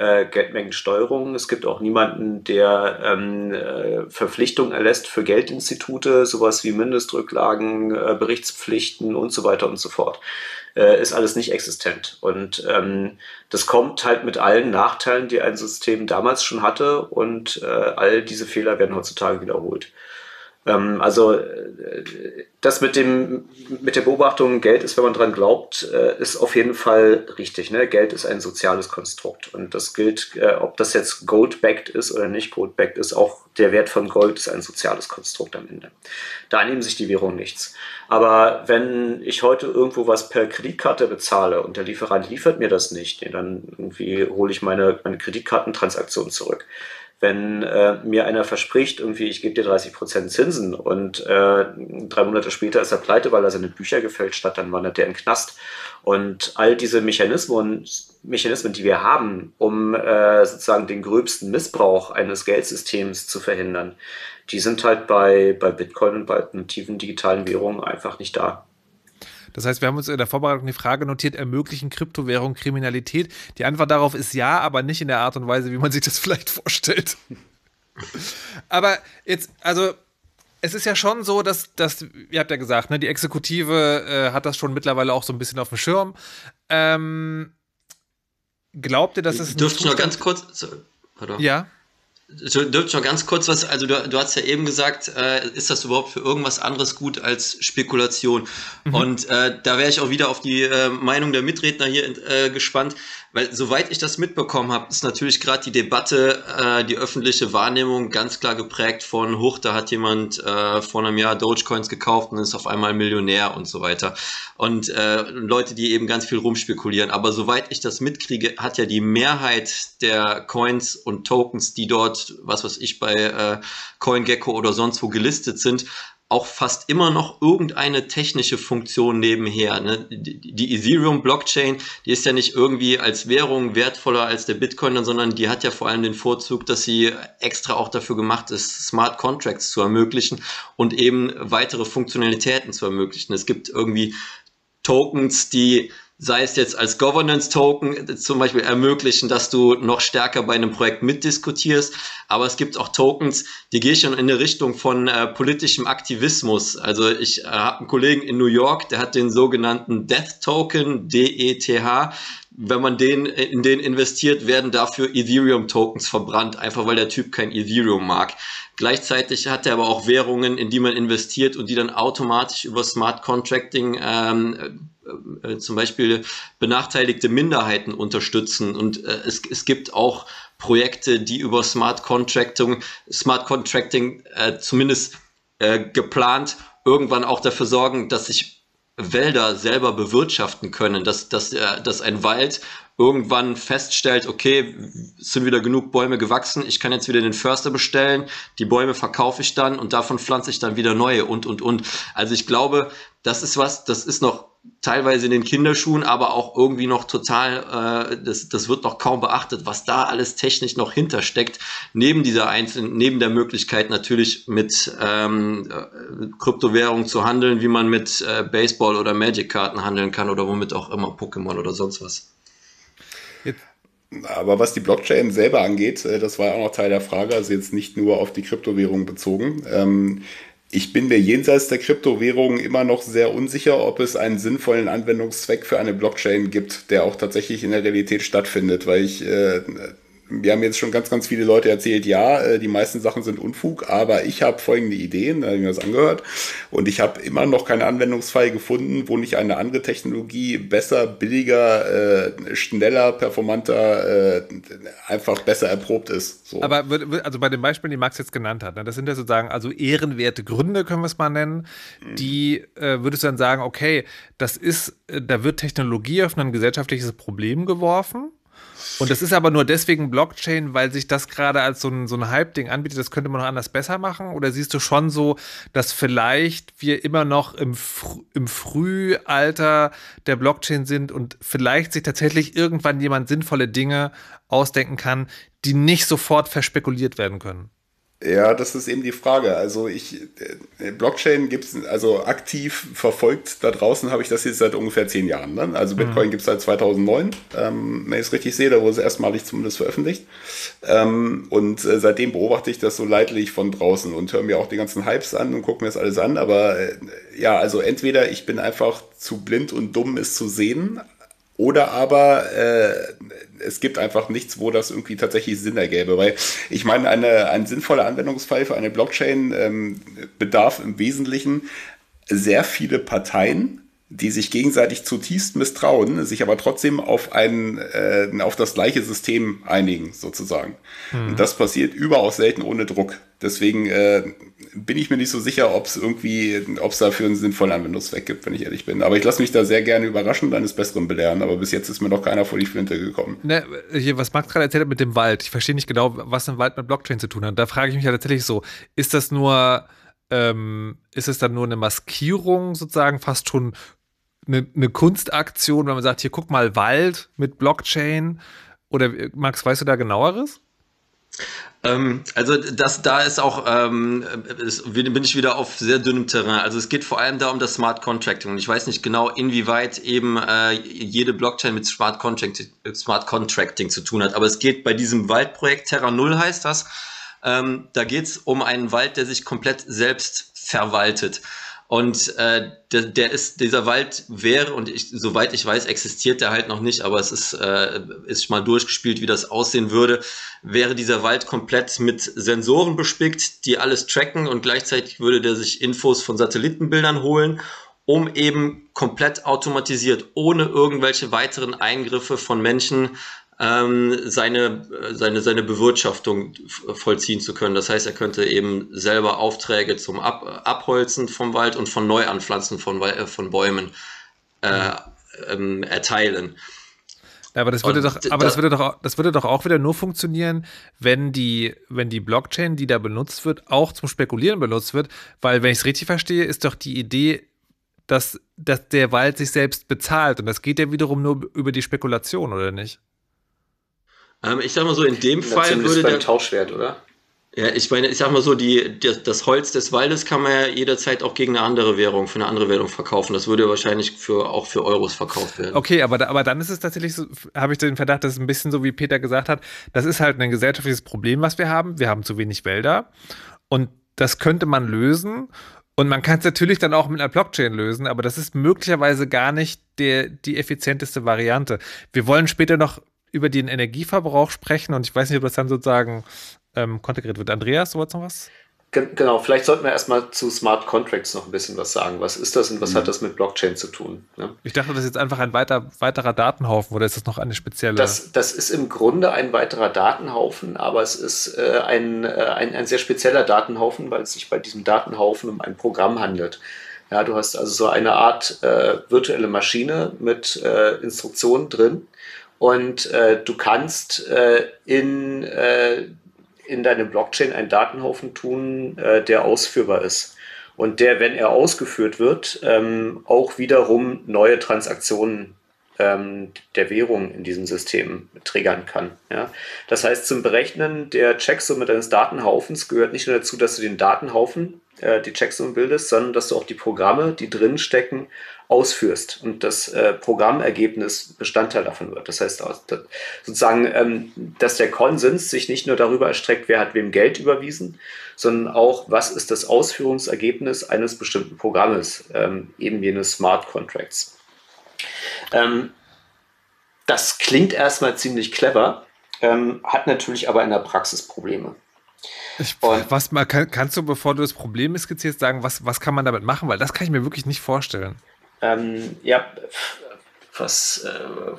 äh, Geldmengensteuerung. Es gibt auch niemanden, der ähm, äh, Verpflichtungen erlässt für Geldinstitute, sowas wie Mindestrücklagen, äh, Berichtspflichten und so weiter und so fort äh, ist alles nicht existent. Und ähm, das kommt halt mit allen Nachteilen, die ein System damals schon hatte und äh, all diese Fehler werden heutzutage wiederholt. Ähm, also äh, das mit dem mit der Beobachtung, Geld ist, wenn man dran glaubt, äh, ist auf jeden Fall richtig. Ne? Geld ist ein soziales Konstrukt und das gilt, äh, ob das jetzt Gold-backed ist oder nicht Gold-backed ist, auch der Wert von Gold ist ein soziales Konstrukt am Ende. Da nehmen sich die Währungen nichts. Aber wenn ich heute irgendwo was per Kreditkarte bezahle und der Lieferant liefert mir das nicht, dann irgendwie hole ich meine, meine Kreditkartentransaktion zurück wenn äh, mir einer verspricht, irgendwie, ich gebe dir 30% Zinsen und äh, drei Monate später ist er pleite, weil er seine Bücher gefälscht hat, dann wandert der in den Knast. Und all diese Mechanismen, Mechanismen, die wir haben, um äh, sozusagen den gröbsten Missbrauch eines Geldsystems zu verhindern, die sind halt bei, bei Bitcoin und bei alternativen digitalen Währungen einfach nicht da. Das heißt, wir haben uns in der Vorbereitung die Frage notiert, ermöglichen Kryptowährungen Kriminalität? Die Antwort darauf ist ja, aber nicht in der Art und Weise, wie man sich das vielleicht vorstellt. aber jetzt, also es ist ja schon so, dass, dass ihr habt ja gesagt, ne, die Exekutive äh, hat das schon mittlerweile auch so ein bisschen auf dem Schirm. Ähm, glaubt ihr, dass es. Dürfte ich noch ganz kurz. So, ja. Dürft noch ganz kurz was, also du, du hast ja eben gesagt, äh, ist das überhaupt für irgendwas anderes gut als Spekulation? Mhm. Und äh, da wäre ich auch wieder auf die äh, Meinung der Mitredner hier äh, gespannt. Weil soweit ich das mitbekommen habe, ist natürlich gerade die Debatte, äh, die öffentliche Wahrnehmung ganz klar geprägt von, hoch, da hat jemand äh, vor einem Jahr Dogecoins gekauft und ist auf einmal Millionär und so weiter. Und äh, Leute, die eben ganz viel rumspekulieren. Aber soweit ich das mitkriege, hat ja die Mehrheit der Coins und Tokens, die dort, was weiß ich, bei äh, CoinGecko oder sonst wo gelistet sind, auch fast immer noch irgendeine technische Funktion nebenher. Ne? Die, Ethereum-Blockchain, die ist ja nicht irgendwie als Währung wertvoller als der Bitcoin, sondern die hat ja vor allem den Vorzug, dass sie extra auch dafür gemacht ist, Smart Contracts zu ermöglichen und eben weitere Funktionalitäten zu ermöglichen. Es gibt irgendwie Tokens, die sei es jetzt als Governance-Token zum Beispiel ermöglichen, dass du noch stärker bei einem Projekt mitdiskutierst. Aber es gibt auch Tokens, die gehen schon in eine Richtung von äh, politischem Aktivismus. Also ich äh, habe einen Kollegen in New York, der hat den sogenannten Death Token, D-E-T-H. Wenn man den in den investiert, werden dafür Ethereum-Tokens verbrannt, einfach weil der Typ kein Ethereum mag. Gleichzeitig hat er aber auch Währungen, in die man investiert und die dann automatisch über Smart Contracting ähm, äh, zum Beispiel benachteiligte Minderheiten unterstützen. Und äh, es, es gibt auch Projekte, die über Smart Contracting, Smart Contracting äh, zumindest äh, geplant irgendwann auch dafür sorgen, dass sich Wälder selber bewirtschaften können, dass, dass, äh, dass ein Wald irgendwann feststellt, okay, es sind wieder genug Bäume gewachsen, ich kann jetzt wieder den Förster bestellen, die Bäume verkaufe ich dann und davon pflanze ich dann wieder neue und, und, und. Also ich glaube, das ist was, das ist noch teilweise in den Kinderschuhen, aber auch irgendwie noch total, äh, das, das wird noch kaum beachtet, was da alles technisch noch hintersteckt, neben dieser einzelnen, neben der Möglichkeit natürlich mit ähm, äh, Kryptowährung zu handeln, wie man mit äh, Baseball oder Magic-Karten handeln kann oder womit auch immer Pokémon oder sonst was. Aber was die Blockchain selber angeht, äh, das war ja auch noch Teil der Frage, also jetzt nicht nur auf die Kryptowährung bezogen. Ähm, ich bin mir jenseits der Kryptowährungen immer noch sehr unsicher, ob es einen sinnvollen Anwendungszweck für eine Blockchain gibt, der auch tatsächlich in der Realität stattfindet, weil ich äh, wir haben jetzt schon ganz, ganz viele Leute erzählt, ja, äh, die meisten Sachen sind Unfug, aber ich habe folgende Ideen, da habe ich mir das angehört, und ich habe immer noch keinen Anwendungsfall gefunden, wo nicht eine andere Technologie besser, billiger, äh, schneller, performanter, äh, einfach besser erprobt ist. So. Aber also bei den Beispielen, die Max jetzt genannt hat, ne, das sind ja sozusagen also ehrenwerte Gründe, können wir es mal nennen, mhm. die äh, würdest du dann sagen, okay, das ist, äh, da wird Technologie auf ein gesellschaftliches Problem geworfen Und das ist aber nur deswegen Blockchain, weil sich das gerade als so ein, so ein Hype-Ding anbietet. Das könnte man noch anders besser machen? Oder siehst du schon so, dass vielleicht wir immer noch im, Fr im Frühalter der Blockchain sind und vielleicht sich tatsächlich irgendwann jemand sinnvolle Dinge ausdenken kann, die nicht sofort verspekuliert werden können? Ja, das ist eben die Frage. Also ich, äh, Blockchain gibt es, also aktiv verfolgt da draußen habe ich das jetzt seit ungefähr zehn Jahren. Ne? Also Bitcoin mhm. gibt es seit 2009, ähm, wenn ich es richtig sehe, da wurde es erstmalig zumindest veröffentlicht. Ähm, und äh, seitdem beobachte ich das so leidlich von draußen und höre mir auch die ganzen Hypes an und gucke mir das alles an. Aber äh, ja, also entweder ich bin einfach zu blind und dumm, es zu sehen, oder aber äh, es gibt einfach nichts, wo das irgendwie tatsächlich Sinn ergäbe. Weil ich meine, eine, ein sinnvoller Anwendungsfall für eine Blockchain ähm, bedarf im Wesentlichen sehr viele Parteien, die sich gegenseitig zutiefst misstrauen, sich aber trotzdem auf ein, äh, auf das gleiche System einigen, sozusagen. Mhm. Und das passiert überaus selten ohne Druck. Deswegen äh, bin ich mir nicht so sicher, ob es irgendwie, ob es dafür einen sinnvollen Anwendungszweck gibt, wenn ich ehrlich bin. Aber ich lasse mich da sehr gerne überraschen, deines Besseren belehren. Aber bis jetzt ist mir noch keiner vor die Flinte gekommen. Ne, hier, was Max gerade erzählt hat mit dem Wald. Ich verstehe nicht genau, was ein Wald mit Blockchain zu tun hat. Da frage ich mich ja tatsächlich so, ist das nur, ähm, ist es dann nur eine Maskierung sozusagen, fast schon eine, eine Kunstaktion, wenn man sagt, hier guck mal Wald mit Blockchain? Oder Max, weißt du da genaueres? Ähm, also das, da ist auch, ähm, ist, bin ich wieder auf sehr dünnem Terrain. Also es geht vor allem da um das Smart Contracting und ich weiß nicht genau, inwieweit eben äh, jede Blockchain mit Smart Contracting, Smart Contracting zu tun hat. Aber es geht bei diesem Waldprojekt Terra Null heißt das. Ähm, da geht es um einen Wald, der sich komplett selbst verwaltet. Und äh, der, der ist, dieser Wald wäre, und ich, soweit ich weiß, existiert der halt noch nicht, aber es ist, äh, ist mal durchgespielt, wie das aussehen würde, wäre dieser Wald komplett mit Sensoren bespickt, die alles tracken und gleichzeitig würde der sich Infos von Satellitenbildern holen, um eben komplett automatisiert, ohne irgendwelche weiteren Eingriffe von Menschen ähm, seine, seine, seine Bewirtschaftung vollziehen zu können. Das heißt, er könnte eben selber Aufträge zum Ab, Abholzen vom Wald und von Neuanpflanzen von, äh, von Bäumen äh, ähm, erteilen. Aber das würde doch, aber das würde doch, das würde doch auch wieder nur funktionieren, wenn die, wenn die Blockchain, die da benutzt wird, auch zum Spekulieren benutzt wird, weil wenn ich es richtig verstehe, ist doch die Idee, dass, dass der Wald sich selbst bezahlt und das geht ja wiederum nur über die Spekulation, oder nicht? Ähm, ich sag mal so, in dem Fall Zumindest würde der Tauschwert, oder? Ja, ich meine, ich sag mal so, die, die, das Holz des Waldes kann man ja jederzeit auch gegen eine andere Währung, für eine andere Währung verkaufen. Das würde wahrscheinlich für, auch für Euros verkauft werden. Okay, aber, aber dann ist es tatsächlich so, habe ich den Verdacht, dass es ein bisschen so, wie Peter gesagt hat, das ist halt ein gesellschaftliches Problem, was wir haben. Wir haben zu wenig Wälder und das könnte man lösen. Und man kann es natürlich dann auch mit einer Blockchain lösen, aber das ist möglicherweise gar nicht der, die effizienteste Variante. Wir wollen später noch über den Energieverbrauch sprechen und ich weiß nicht, ob das dann sozusagen ähm, kontegriert wird. Andreas, du wolltest noch was? Genau, vielleicht sollten wir erstmal zu Smart Contracts noch ein bisschen was sagen. Was ist das und was mhm. hat das mit Blockchain zu tun? Ne? Ich dachte, das ist jetzt einfach ein weiter, weiterer Datenhaufen oder ist das noch eine spezielle? Das, das ist im Grunde ein weiterer Datenhaufen, aber es ist äh, ein, äh, ein, ein sehr spezieller Datenhaufen, weil es sich bei diesem Datenhaufen um ein Programm handelt. Ja, du hast also so eine Art äh, virtuelle Maschine mit äh, Instruktionen drin und äh, du kannst äh, in, äh, in deine Blockchain einen Datenhaufen tun, äh, der ausführbar ist. Und der, wenn er ausgeführt wird, ähm, auch wiederum neue Transaktionen ähm, der Währung in diesem System triggern kann. Ja? Das heißt, zum Berechnen der Checksumme deines Datenhaufens gehört nicht nur dazu, dass du den Datenhaufen, äh, die Checksumme bildest, sondern dass du auch die Programme, die drin stecken, ausführst und das äh, Programmergebnis Bestandteil davon wird. Das heißt sozusagen, ähm, dass der Konsens sich nicht nur darüber erstreckt, wer hat wem Geld überwiesen, sondern auch, was ist das Ausführungsergebnis eines bestimmten Programmes, ähm, eben jenes Smart Contracts. Ähm, das klingt erstmal ziemlich clever, ähm, hat natürlich aber in der Praxis Probleme. Ich, was mal, kann, kannst du, bevor du das Problem skizzierst, sagen, was, was kann man damit machen? Weil das kann ich mir wirklich nicht vorstellen. Ähm, ja, was. Äh,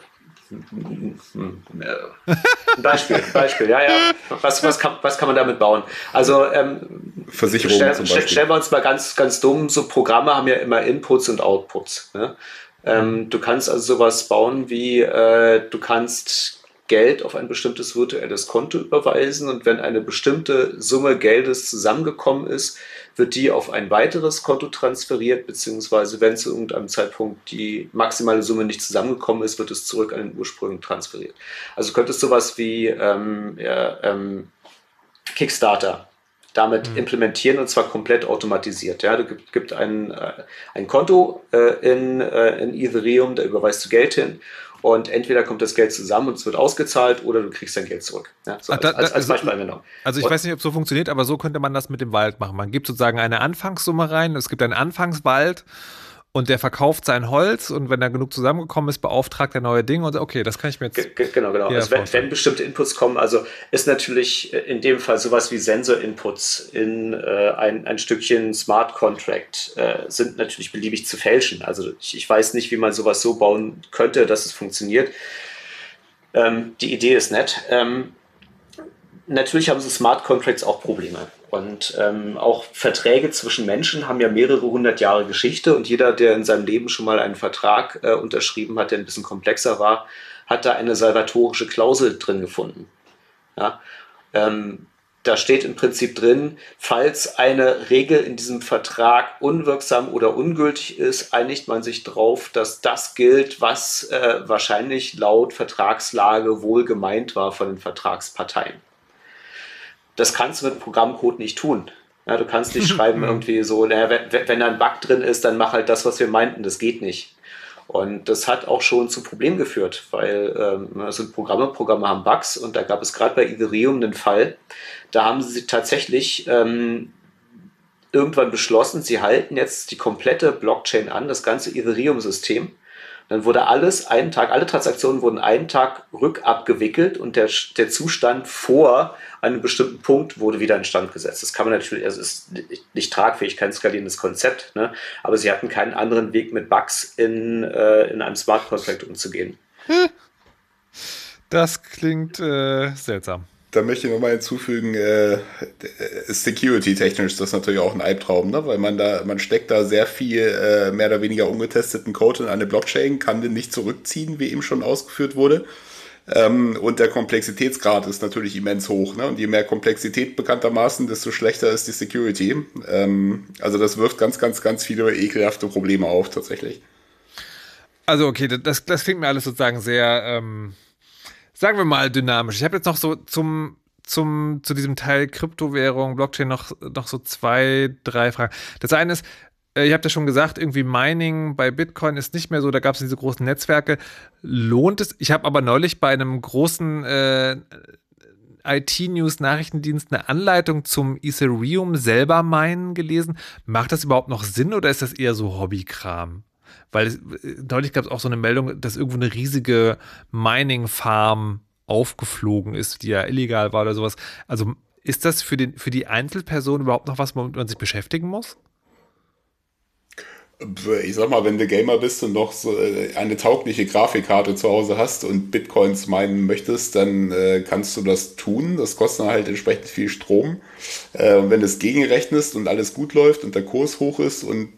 Beispiel, Beispiel, ja, ja. Was, was, kann, was kann man damit bauen? Also, ähm, Versicherung stell, zum Beispiel. Stellen wir uns mal ganz, ganz dumm, so Programme haben ja immer Inputs und Outputs. Ne? Ähm, du kannst also sowas bauen wie, äh, du kannst Geld auf ein bestimmtes virtuelles Konto überweisen und wenn eine bestimmte Summe Geldes zusammengekommen ist, wird die auf ein weiteres Konto transferiert, beziehungsweise wenn zu irgendeinem Zeitpunkt die maximale Summe nicht zusammengekommen ist, wird es zurück an den Ursprung transferiert. Also könnte es sowas wie ähm, ja, ähm, Kickstarter damit mhm. implementieren und zwar komplett automatisiert. Ja, du gibt, gibt ein, äh, ein Konto äh, in, äh, in Ethereum, da überweist du Geld hin und entweder kommt das Geld zusammen und es wird ausgezahlt oder du kriegst dein Geld zurück. Ja, so Ach, da, als, als, als Beispielanwendung. Also ich und, weiß nicht, ob es so funktioniert, aber so könnte man das mit dem Wald machen. Man gibt sozusagen eine Anfangssumme rein, es gibt einen Anfangswald und der verkauft sein Holz und wenn da genug zusammengekommen ist, beauftragt er neue Dinge und okay, das kann ich mir jetzt. G genau, genau. Also wenn, wenn, bestimmte Inputs kommen, also ist natürlich in dem Fall sowas wie Sensor-Inputs in äh, ein, ein Stückchen Smart Contract äh, sind natürlich beliebig zu fälschen. Also ich, ich, weiß nicht, wie man sowas so bauen könnte, dass es funktioniert. Ähm, die Idee ist nett. Ähm, natürlich haben so Smart Contracts auch Probleme. Und ähm, auch Verträge zwischen Menschen haben ja mehrere hundert Jahre Geschichte und jeder, der in seinem Leben schon mal einen Vertrag äh, unterschrieben hat, der ein bisschen komplexer war, hat da eine salvatorische Klausel drin gefunden. Ja? Ähm, da steht im Prinzip drin, falls eine Regel in diesem Vertrag unwirksam oder ungültig ist, einigt man sich darauf, dass das gilt, was äh, wahrscheinlich laut Vertragslage wohl gemeint war von den Vertragsparteien. Das kannst du mit Programmcode nicht tun. Ja, du kannst nicht schreiben irgendwie so, naja, wenn, wenn da ein Bug drin ist, dann mach halt das, was wir meinten. Das geht nicht. Und das hat auch schon zu Problemen geführt, weil ähm, sind Programme, Programme haben Bugs und da gab es gerade bei Ethereum einen Fall, da haben sie tatsächlich ähm, irgendwann beschlossen, sie halten jetzt die komplette Blockchain an, das ganze Ethereum-System dann wurde alles einen Tag, alle Transaktionen wurden einen Tag rückabgewickelt und der, der Zustand vor einem bestimmten Punkt wurde wieder in Stand gesetzt. Das kann man natürlich, also es ist nicht, nicht tragfähig, kein skalierendes Konzept, ne? aber sie hatten keinen anderen Weg mit Bugs in, äh, in einem Smart Contract umzugehen. Das klingt äh, seltsam da möchte ich nochmal hinzufügen, äh, security-technisch ist das natürlich auch ein Albtraum, ne? weil man da, man steckt da sehr viel äh, mehr oder weniger ungetesteten Code in eine Blockchain, kann den nicht zurückziehen, wie eben schon ausgeführt wurde. Ähm, und der Komplexitätsgrad ist natürlich immens hoch. Ne? Und je mehr Komplexität bekanntermaßen, desto schlechter ist die Security. Ähm, also das wirft ganz, ganz, ganz viele ekelhafte Probleme auf, tatsächlich. Also okay, das, das klingt mir alles sozusagen sehr... Ähm sagen wir mal dynamisch. Ich habe jetzt noch so zum, zum, zu diesem Teil Kryptowährung, Blockchain noch, noch so zwei, drei Fragen. Das eine ist, äh, ihr habt ja schon gesagt, irgendwie Mining bei Bitcoin ist nicht mehr so, da gab es diese großen Netzwerke. Lohnt es? Ich habe aber neulich bei einem großen äh, IT-News-Nachrichtendienst eine Anleitung zum Ethereum selber meinen gelesen. Macht das überhaupt noch Sinn oder ist das eher so Hobbykram? Weil es, deutlich gab es auch so eine Meldung, dass irgendwo eine riesige Mining-Farm aufgeflogen ist, die ja illegal war oder sowas. Also ist das für, den, für die Einzelperson überhaupt noch was, womit man sich beschäftigen muss? Ich sag mal, wenn du Gamer bist und noch so äh, eine taugliche Grafikkarte zu Hause hast und Bitcoins meinen möchtest, dann äh, kannst du das tun. Das kostet halt entsprechend viel Strom. Äh, wenn du es gegenrechnest und alles gut läuft und der Kurs hoch ist und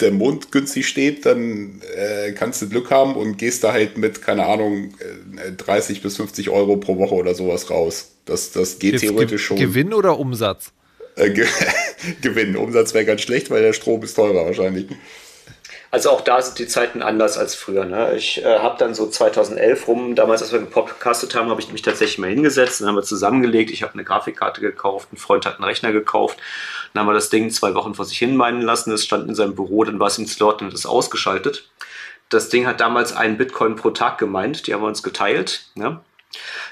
der Mond günstig steht, dann äh, kannst du Glück haben und gehst da halt mit, keine Ahnung, 30 äh, bis 50 Euro pro Woche oder sowas raus. Das, das geht Jetzt theoretisch schon. Gewinn oder Umsatz? Äh, Ge Gewinn. Umsatz wäre ganz schlecht, weil der Strom ist teurer wahrscheinlich. Also auch da sind die Zeiten anders als früher. Ne? Ich äh, habe dann so 2011 rum, damals als wir gepodcastet haben, habe ich mich tatsächlich mal hingesetzt, dann haben wir zusammengelegt. Ich habe eine Grafikkarte gekauft, ein Freund hat einen Rechner gekauft. Dann haben wir das Ding zwei Wochen vor sich hin meinen lassen. Es stand in seinem Büro, dann war es im Slot und ist ausgeschaltet. Das Ding hat damals einen Bitcoin pro Tag gemeint, die haben wir uns geteilt. Ne?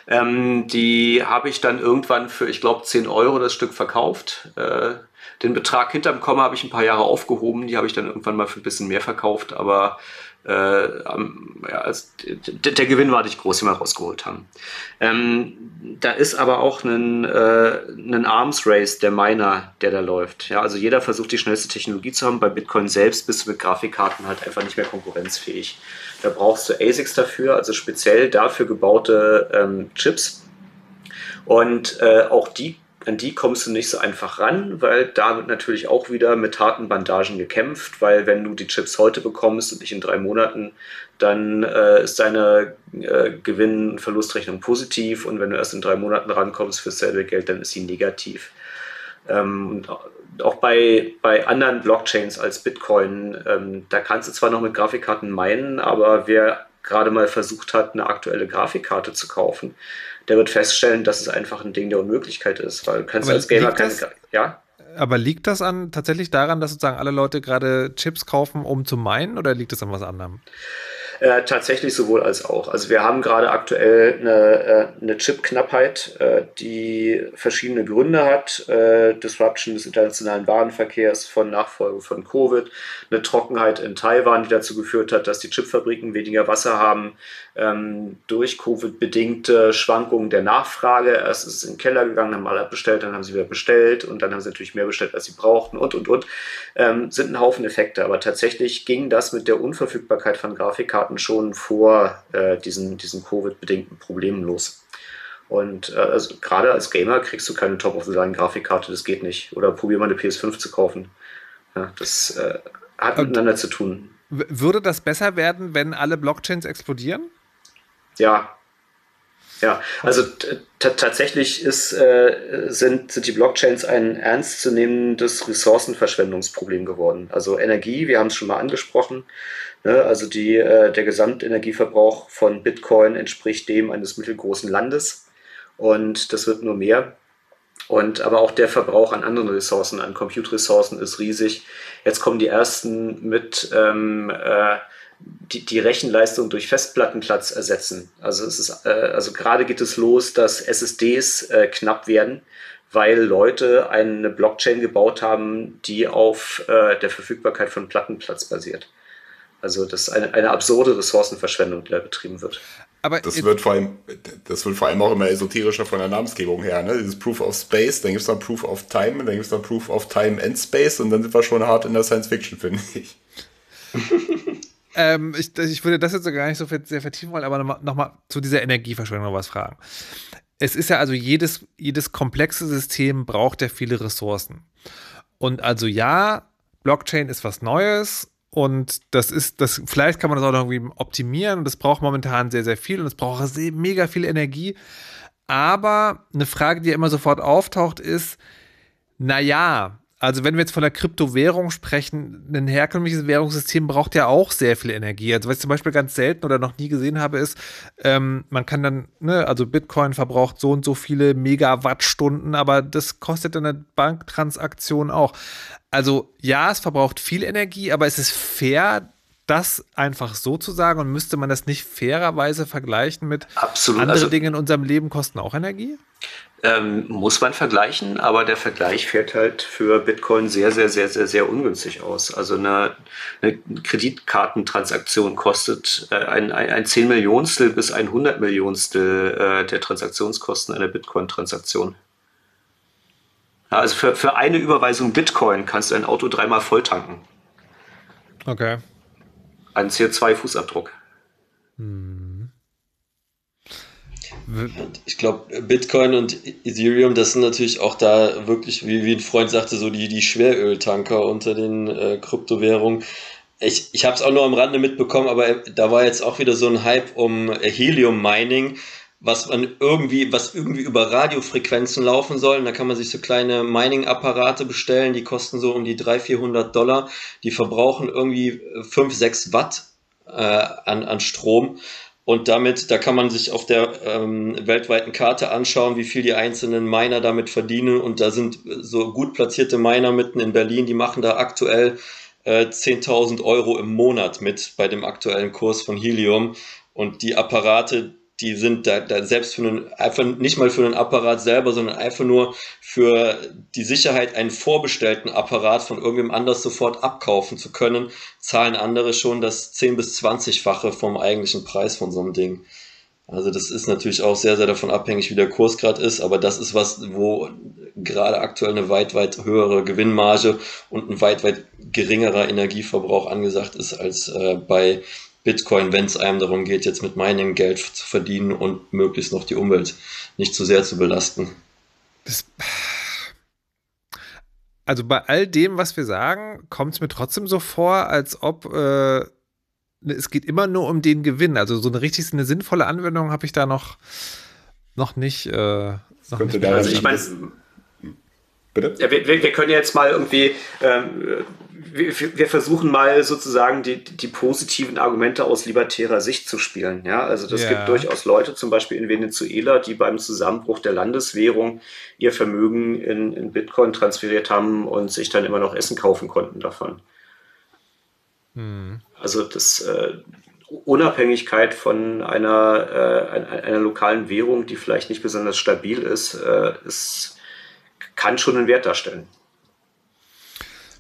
Ähm, die habe ich dann irgendwann für, ich glaube, 10 Euro das Stück verkauft. Äh, den Betrag hinterm Komma habe ich ein paar Jahre aufgehoben, die habe ich dann irgendwann mal für ein bisschen mehr verkauft, aber äh, ja, also, der, der, Gewinn war nicht groß, den wir rausgeholt haben. Ähm, da ist aber auch ein, äh, Arms Race der Miner, der da läuft. Ja, also jeder versucht die schnellste Technologie zu haben. Bei Bitcoin selbst bist du mit Grafikkarten halt einfach nicht mehr konkurrenzfähig. Da brauchst du ASICs dafür, also speziell dafür gebaute ähm, Chips. Und äh, auch die an die kommst du nicht so einfach ran, weil da wird natürlich auch wieder mit harten Bandagen gekämpft, weil wenn du die Chips heute bekommst und nicht in drei Monaten, dann äh, ist deine äh, Gewinn- und Verlustrechnung positiv und wenn du erst in drei Monaten rankommst für dasselbe Geld, dann ist sie negativ. Ähm, auch bei, bei anderen Blockchains als Bitcoin, ähm, da kannst du zwar noch mit Grafikkarten meinen, aber wer gerade mal versucht hat, eine aktuelle Grafikkarte zu kaufen, der wird feststellen, dass es einfach ein Ding der Unmöglichkeit ist, weil du kannst als Gamer keine. Ja? Aber liegt das an tatsächlich daran, dass sozusagen alle Leute gerade Chips kaufen, um zu meinen, oder liegt es an was anderem? Äh, tatsächlich sowohl als auch. Also wir haben gerade aktuell eine, äh, eine Chip-Knappheit, äh, die verschiedene Gründe hat. Disruption des internationalen Warenverkehrs von Nachfolge von Covid, eine Trockenheit in Taiwan, die dazu geführt hat, dass die Chipfabriken weniger Wasser haben, ähm, durch Covid bedingte Schwankungen der Nachfrage. Erst ist es in den Keller gegangen, haben alle bestellt, dann haben sie wieder bestellt und dann haben sie natürlich mehr bestellt, als sie brauchten und und und. Ähm, sind ein Haufen Effekte. Aber tatsächlich ging das mit der Unverfügbarkeit von Grafikkarten schon vor äh, diesen, diesen Covid-bedingten Problemen los. Und äh, also, gerade als Gamer kriegst du keine Top-of-the-Line-Grafikkarte, das geht nicht. Oder probier mal eine PS5 zu kaufen. Ja, das äh, hat miteinander zu tun. Würde das besser werden, wenn alle Blockchains explodieren? Ja. Ja, also tatsächlich ist, äh, sind, sind die Blockchains ein ernstzunehmendes Ressourcenverschwendungsproblem geworden. Also Energie, wir haben es schon mal angesprochen. Ne? Also die, äh, der Gesamtenergieverbrauch von Bitcoin entspricht dem eines mittelgroßen Landes. Und das wird nur mehr. Und aber auch der Verbrauch an anderen Ressourcen, an Compute-Ressourcen ist riesig. Jetzt kommen die ersten mit ähm, äh, die, die Rechenleistung durch Festplattenplatz ersetzen. Also es ist, äh, also gerade geht es los, dass SSDs äh, knapp werden, weil Leute eine Blockchain gebaut haben, die auf äh, der Verfügbarkeit von Plattenplatz basiert. Also das ist eine, eine absurde Ressourcenverschwendung, die da betrieben wird. Aber das wird vor allem, das wird vor allem auch immer esoterischer von der Namensgebung her, ne? Dieses Proof of Space, dann gibt es dann Proof of Time, dann gibt es dann Proof of Time and Space und dann sind wir schon hart in der Science Fiction, finde ich. ähm, ich, ich würde das jetzt gar nicht so sehr vertiefen wollen, aber nochmal noch mal zu dieser Energieverschwendung was fragen. Es ist ja also jedes, jedes komplexe System braucht ja viele Ressourcen. Und also ja, Blockchain ist was Neues und das ist, das, vielleicht kann man das auch noch irgendwie optimieren und das braucht momentan sehr, sehr viel und es braucht sehr, mega viel Energie. Aber eine Frage, die ja immer sofort auftaucht, ist, naja, also wenn wir jetzt von der Kryptowährung sprechen, ein herkömmliches Währungssystem braucht ja auch sehr viel Energie. Also was ich zum Beispiel ganz selten oder noch nie gesehen habe, ist, ähm, man kann dann, ne, also Bitcoin verbraucht so und so viele Megawattstunden, aber das kostet eine Banktransaktion auch. Also ja, es verbraucht viel Energie, aber es ist fair, das einfach so zu sagen und müsste man das nicht fairerweise vergleichen mit Absolut. andere also, Dinge in unserem Leben kosten auch Energie? Ähm, muss man vergleichen, aber der Vergleich fällt halt für Bitcoin sehr, sehr, sehr, sehr, sehr ungünstig aus. Also eine, eine Kreditkartentransaktion kostet äh, ein, ein, ein 10 Millionstel bis ein 100 Millionstel äh, der Transaktionskosten einer Bitcoin-Transaktion. Ja, also für, für eine Überweisung Bitcoin kannst du ein Auto dreimal voll tanken. Okay. Ein CO2-Fußabdruck. Hm. Ich glaube, Bitcoin und Ethereum, das sind natürlich auch da wirklich, wie, wie ein Freund sagte, so die, die Schweröltanker unter den äh, Kryptowährungen. Ich, ich habe es auch nur am Rande mitbekommen, aber da war jetzt auch wieder so ein Hype um Helium-Mining was man irgendwie, was irgendwie über Radiofrequenzen laufen soll. Und da kann man sich so kleine Mining-Apparate bestellen, die kosten so um die 300, 400 Dollar. Die verbrauchen irgendwie 5, 6 Watt äh, an, an Strom. Und damit, da kann man sich auf der ähm, weltweiten Karte anschauen, wie viel die einzelnen Miner damit verdienen. Und da sind so gut platzierte Miner mitten in Berlin, die machen da aktuell äh, 10.000 Euro im Monat mit bei dem aktuellen Kurs von Helium. Und die Apparate, die sind da, da selbst für einen, einfach nicht mal für einen Apparat selber, sondern einfach nur für die Sicherheit, einen vorbestellten Apparat von irgendwem anders sofort abkaufen zu können, zahlen andere schon das 10 bis 20-fache vom eigentlichen Preis von so einem Ding. Also das ist natürlich auch sehr, sehr davon abhängig, wie der Kurs gerade ist, aber das ist was, wo gerade aktuell eine weit, weit höhere Gewinnmarge und ein weit, weit geringerer Energieverbrauch angesagt ist als äh, bei Bitcoin, wenn es einem darum geht, jetzt mit Mining Geld zu verdienen und möglichst noch die Umwelt nicht zu sehr zu belasten. Das, also bei all dem, was wir sagen, kommt es mir trotzdem so vor, als ob äh, es geht immer nur um den Gewinn. Also so eine richtig eine sinnvolle Anwendung habe ich da noch, noch nicht. Äh, noch nicht also ich meine, Bitte? Ja, wir, wir, können jetzt mal irgendwie, ähm, wir, wir, versuchen mal sozusagen die, die positiven Argumente aus libertärer Sicht zu spielen. Ja, also das ja. gibt durchaus Leute, zum Beispiel in Venezuela, die beim Zusammenbruch der Landeswährung ihr Vermögen in, in Bitcoin transferiert haben und sich dann immer noch Essen kaufen konnten davon. Hm. Also das äh, Unabhängigkeit von einer, äh, einer, einer, lokalen Währung, die vielleicht nicht besonders stabil ist, äh, ist kann schon einen Wert darstellen.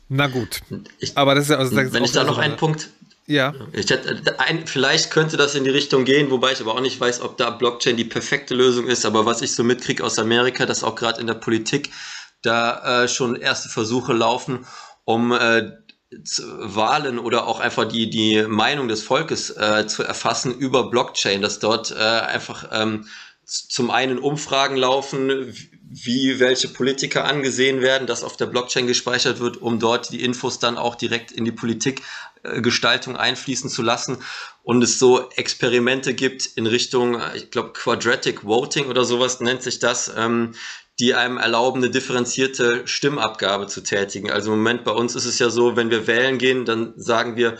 Na gut. Ich, aber das ist ja also, das Wenn ich da noch einen Punkt. Ja. Ich hätte, ein, vielleicht könnte das in die Richtung gehen, wobei ich aber auch nicht weiß, ob da Blockchain die perfekte Lösung ist. Aber was ich so mitkriege aus Amerika, dass auch gerade in der Politik da äh, schon erste Versuche laufen, um äh, Wahlen oder auch einfach die, die Meinung des Volkes äh, zu erfassen über Blockchain, dass dort äh, einfach ähm, zum einen Umfragen laufen, wie welche Politiker angesehen werden, das auf der Blockchain gespeichert wird, um dort die Infos dann auch direkt in die Politikgestaltung einfließen zu lassen und es so Experimente gibt in Richtung, ich glaube, Quadratic Voting oder sowas nennt sich das, ähm, die einem erlauben, eine differenzierte Stimmabgabe zu tätigen. Also im Moment bei uns ist es ja so, wenn wir wählen gehen, dann sagen wir,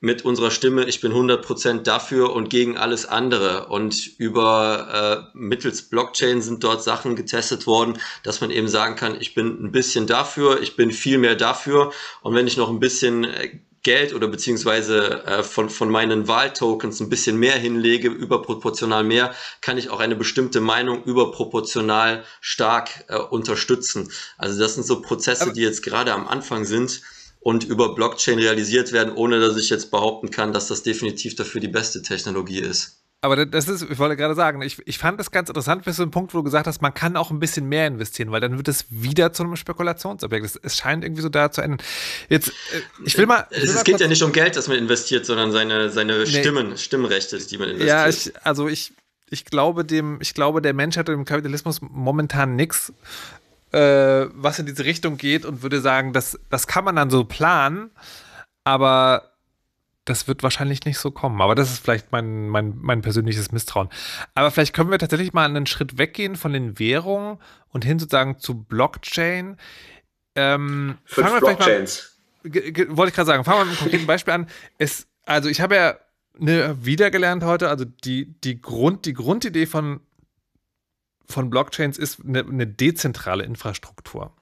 mit unserer Stimme, ich bin 100% dafür und gegen alles andere. Und über äh, mittels Blockchain sind dort Sachen getestet worden, dass man eben sagen kann, ich bin ein bisschen dafür, ich bin viel mehr dafür. Und wenn ich noch ein bisschen äh, Geld oder beziehungsweise äh, von, von meinen Wahltokens ein bisschen mehr hinlege, überproportional mehr, kann ich auch eine bestimmte Meinung überproportional stark äh, unterstützen. Also das sind so Prozesse, die jetzt gerade am Anfang sind und über Blockchain realisiert werden, ohne dass ich jetzt behaupten kann, dass das definitiv dafür die beste Technologie ist. Aber das ist, ich wollte gerade sagen, ich, ich fand das ganz interessant bis zu dem Punkt, wo du gesagt hast, man kann auch ein bisschen mehr investieren, weil dann wird es wieder zu einem Spekulationsobjekt. Es, es scheint irgendwie so da zu enden. Jetzt, äh, ich will mal. es mal geht ja nicht um Geld, das man investiert, sondern seine, seine nee. Stimmen, Stimmrechte, die man investiert. Ja, ich, also ich, ich glaube dem, ich glaube, der Mensch hat im Kapitalismus momentan nichts äh, was in diese Richtung geht und würde sagen, das, das kann man dann so planen, aber das wird wahrscheinlich nicht so kommen. Aber das ist vielleicht mein, mein, mein persönliches Misstrauen. Aber vielleicht können wir tatsächlich mal einen Schritt weggehen von den Währungen und hin sozusagen zu Blockchain. Ähm, Fünf Blockchains. Mal, wollte ich gerade sagen, fangen wir mit einem konkreten Beispiel an. Es, also ich habe ja ne, wiedergelernt heute, also die, die, Grund, die Grundidee von von Blockchains ist eine, eine dezentrale Infrastruktur.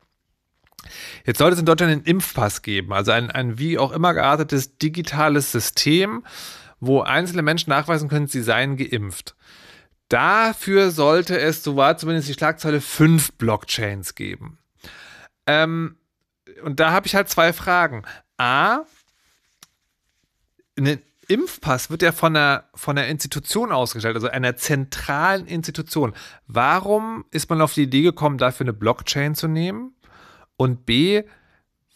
Jetzt sollte es in Deutschland einen Impfpass geben, also ein, ein wie auch immer geartetes digitales System, wo einzelne Menschen nachweisen können, sie seien geimpft. Dafür sollte es, so war zumindest die Schlagzeile, fünf Blockchains geben. Ähm, und da habe ich halt zwei Fragen. A, eine Impfpass wird ja von einer, von einer Institution ausgestellt, also einer zentralen Institution. Warum ist man auf die Idee gekommen, dafür eine Blockchain zu nehmen? Und B,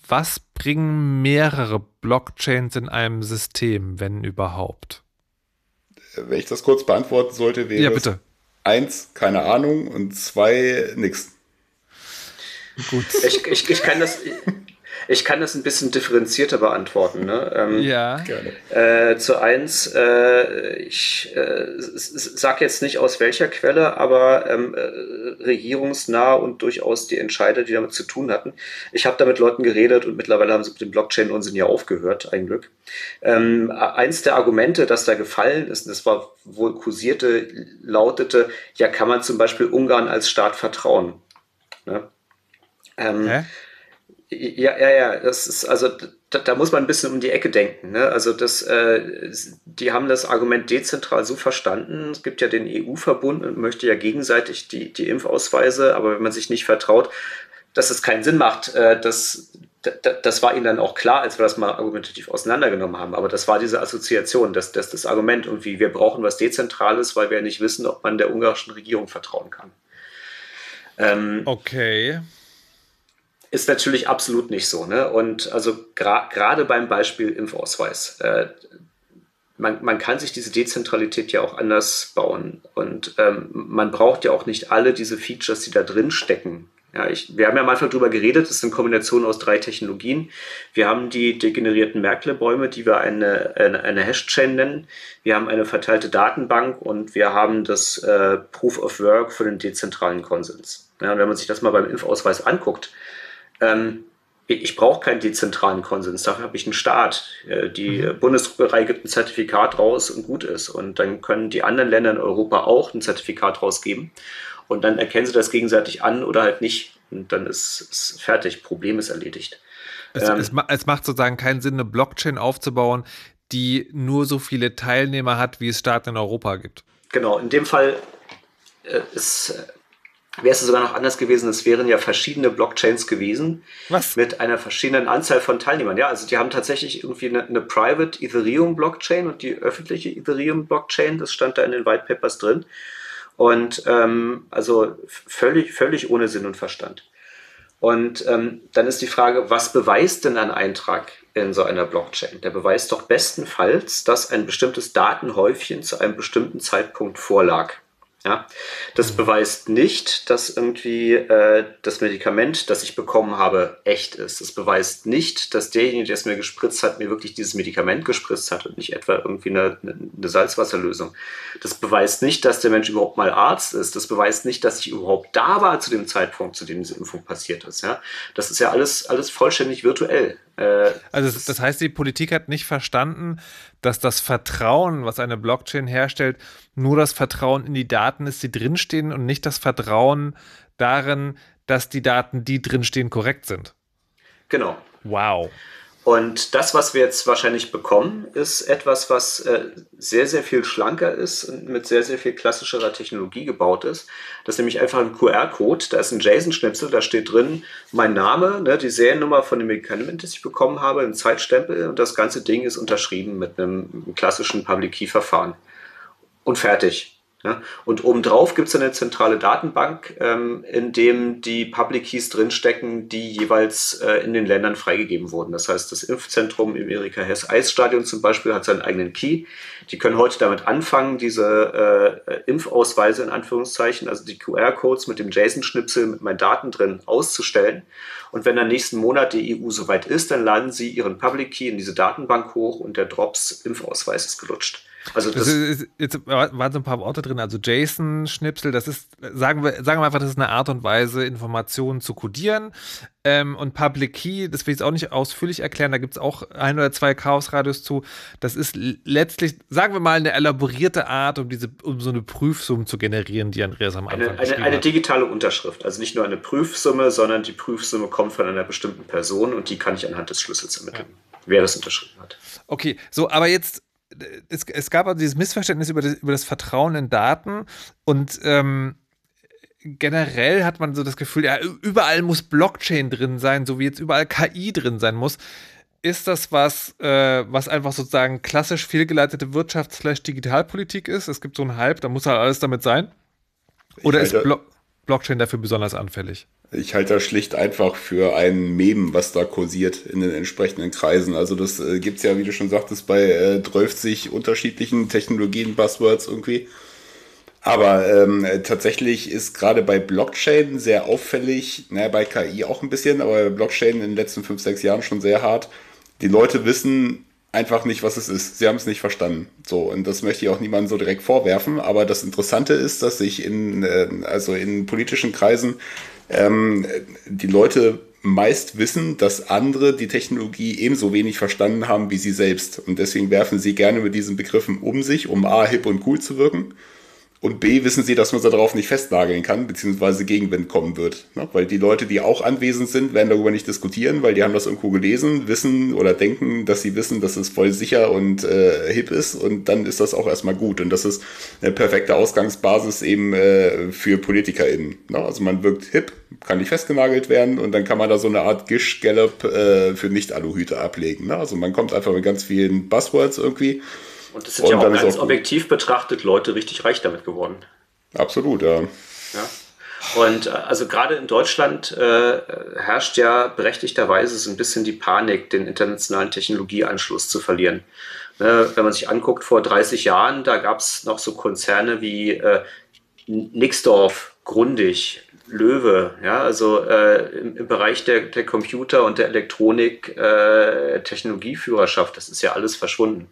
was bringen mehrere Blockchains in einem System, wenn überhaupt? Wenn ich das kurz beantworten sollte, wäre ja, bitte. eins, keine Ahnung, und zwei, nix. Gut. Ich, ich, ich kann das, ich kann das ein bisschen differenzierter beantworten. Ne? Ähm, ja, gerne. Äh, zu eins, äh, ich äh, sage jetzt nicht aus welcher Quelle, aber ähm, äh, regierungsnah und durchaus die Entscheider, die damit zu tun hatten. Ich habe da mit Leuten geredet und mittlerweile haben sie mit dem Blockchain-Unsinn ja aufgehört, ein Glück. Ähm, eins der Argumente, das da gefallen ist, das war wohl kursierte, lautete, ja, kann man zum Beispiel Ungarn als Staat vertrauen? Ne? Ähm, Hä? Ja, ja, ja, das ist, also da, da, muss man ein bisschen um die Ecke denken. Ne? Also das, äh, die haben das Argument dezentral so verstanden. Es gibt ja den EU-Verbund und möchte ja gegenseitig die, die Impfausweise, aber wenn man sich nicht vertraut, dass es keinen Sinn macht, äh, das, das war ihnen dann auch klar, als wir das mal argumentativ auseinandergenommen haben. Aber das war diese Assoziation, das, das, das Argument irgendwie, wir brauchen was Dezentrales, weil wir nicht wissen, ob man der ungarischen Regierung vertrauen kann. Ähm, okay ist natürlich absolut nicht so. Ne? Und also gerade beim Beispiel Impfausweis, äh, man, man, kann sich diese Dezentralität ja auch anders bauen. Und ähm, man braucht ja auch nicht alle diese Features, die da drin stecken, Ja, ich, wir haben ja am Anfang darüber geredet, es ist eine Kombination aus drei Technologien. Wir haben die degenerierten Merkle-Bäume, die wir eine, eine, eine Hash-Chain nennen. Wir haben eine verteilte Datenbank und wir haben das äh, Proof of Work für den dezentralen Konsens. Ja, und wenn man sich das mal beim Impfausweis anguckt, ähm, ich brauche keinen dezentralen Konsens, dafür habe ich einen Staat. Äh, die mhm. Bundesdruckerei gibt ein Zertifikat raus und gut ist. Und dann können die anderen Länder in Europa auch ein Zertifikat rausgeben. Und dann erkennen sie das gegenseitig an oder halt nicht. Und dann ist es fertig, Problem ist erledigt. Es, ähm, es, es macht sozusagen keinen Sinn, eine Blockchain aufzubauen, die nur so viele Teilnehmer hat, wie es Staaten in Europa gibt. Genau, in dem Fall äh, ist wäre es sogar noch anders gewesen, es wären ja verschiedene Blockchains gewesen. Was? Mit einer verschiedenen Anzahl von Teilnehmern. Ja, also die haben tatsächlich irgendwie eine, eine Private Ethereum Blockchain und die öffentliche Ethereum Blockchain, das stand da in den White Papers drin. Und ähm, also völlig, völlig ohne Sinn und Verstand. Und ähm, dann ist die Frage, was beweist denn ein Eintrag in so einer Blockchain? Der beweist doch bestenfalls, dass ein bestimmtes Datenhäufchen zu einem bestimmten Zeitpunkt vorlag. Ja, das mhm. beweist nicht, dass irgendwie äh, das Medikament, das ich bekommen habe, echt ist. Das beweist nicht, dass derjenige, der es mir gespritzt hat, mir wirklich dieses Medikament gespritzt hat und nicht etwa irgendwie eine, eine Salzwasserlösung. Das beweist nicht, dass der Mensch überhaupt mal Arzt ist. Das beweist nicht, dass ich überhaupt da war zu dem Zeitpunkt, zu dem diese Impfung passiert ist. Ja, das ist ja alles, alles vollständig virtuell. Äh, also das heißt, die Politik hat nicht verstanden, dass das Vertrauen, was eine Blockchain herstellt, nur das Vertrauen in die Daten ist, die drinstehen und nicht das Vertrauen darin, dass die Daten, die drinstehen, korrekt sind. Genau. Wow. Und das, was wir jetzt wahrscheinlich bekommen, ist etwas, was äh, sehr, sehr viel schlanker ist und mit sehr, sehr viel klassischerer Technologie gebaut ist. Das ist nämlich einfach ein QR-Code. Da ist ein JSON-Schnipsel, da steht drin mein Name, ne, die Seriennummer von dem Medikament, das ich bekommen habe, ein Zeitstempel und das ganze Ding ist unterschrieben mit einem klassischen Public Key-Verfahren. Und fertig. Ja? Und obendrauf gibt es eine zentrale Datenbank, ähm, in dem die Public Keys drinstecken, die jeweils äh, in den Ländern freigegeben wurden. Das heißt, das Impfzentrum im Erika Hess Eisstadion zum Beispiel hat seinen eigenen Key. Die können heute damit anfangen, diese äh, Impfausweise in Anführungszeichen, also die QR-Codes mit dem JSON-Schnipsel mit meinen Daten drin auszustellen. Und wenn dann nächsten Monat die EU soweit ist, dann laden sie ihren Public Key in diese Datenbank hoch und der Drops Impfausweis ist gelutscht. Also das, ist, jetzt waren so ein paar Worte drin. Also JSON-Schnipsel, das ist, sagen wir, sagen wir einfach, das ist eine Art und Weise, Informationen zu codieren. Ähm, und Public Key, das will ich jetzt auch nicht ausführlich erklären, da gibt es auch ein oder zwei Chaos-Radios zu. Das ist letztlich, sagen wir mal, eine elaborierte Art, um diese, um so eine Prüfsumme zu generieren, die Andreas am Anfang eine, eine, eine digitale Unterschrift. Also nicht nur eine Prüfsumme, sondern die Prüfsumme kommt von einer bestimmten Person und die kann ich anhand des Schlüssels ermitteln, ja. wer das unterschrieben hat. Okay, so, aber jetzt es, es gab also dieses Missverständnis über das, über das Vertrauen in Daten und ähm, generell hat man so das Gefühl, ja, überall muss Blockchain drin sein, so wie jetzt überall KI drin sein muss. Ist das was, äh, was einfach sozusagen klassisch fehlgeleitete Wirtschafts-Digitalpolitik ist? Es gibt so einen Hype, da muss halt alles damit sein? Oder ist Blo Blockchain dafür besonders anfällig? Ich halte das schlicht einfach für ein Mem, was da kursiert in den entsprechenden Kreisen. Also das äh, gibt es ja, wie du schon sagtest, bei äh, 12 unterschiedlichen Technologien, Buzzwords irgendwie. Aber ähm, tatsächlich ist gerade bei Blockchain sehr auffällig, naja, bei KI auch ein bisschen, aber Blockchain in den letzten fünf, sechs Jahren schon sehr hart. Die Leute wissen einfach nicht, was es ist. Sie haben es nicht verstanden. So, und das möchte ich auch niemandem so direkt vorwerfen. Aber das Interessante ist, dass sich in, äh, also in politischen Kreisen ähm, die Leute meist wissen, dass andere die Technologie ebenso wenig verstanden haben wie sie selbst. Und deswegen werfen sie gerne mit diesen Begriffen um sich, um A, hip und cool zu wirken und B, wissen sie, dass man sie darauf nicht festnageln kann, beziehungsweise Gegenwind kommen wird. Ne? Weil die Leute, die auch anwesend sind, werden darüber nicht diskutieren, weil die haben das irgendwo gelesen, wissen oder denken, dass sie wissen, dass es voll sicher und äh, hip ist und dann ist das auch erstmal gut. Und das ist eine perfekte Ausgangsbasis eben äh, für PolitikerInnen. Ne? Also man wirkt hip, kann nicht festgenagelt werden und dann kann man da so eine Art Gish-Gallop äh, für Nicht-Aluhüte ablegen. Ne? Also man kommt einfach mit ganz vielen Buzzwords irgendwie und es sind und ja auch ganz auch objektiv betrachtet Leute richtig reich damit geworden. Absolut, ja. ja. Und äh, also gerade in Deutschland äh, herrscht ja berechtigterweise so ein bisschen die Panik, den internationalen Technologieanschluss zu verlieren. Ne, wenn man sich anguckt, vor 30 Jahren, da gab es noch so Konzerne wie äh, Nixdorf, Grundig, Löwe. Ja, also äh, im, im, Bereich der, der Computer und der Elektronik äh, Technologieführerschaft, das ist ja alles verschwunden.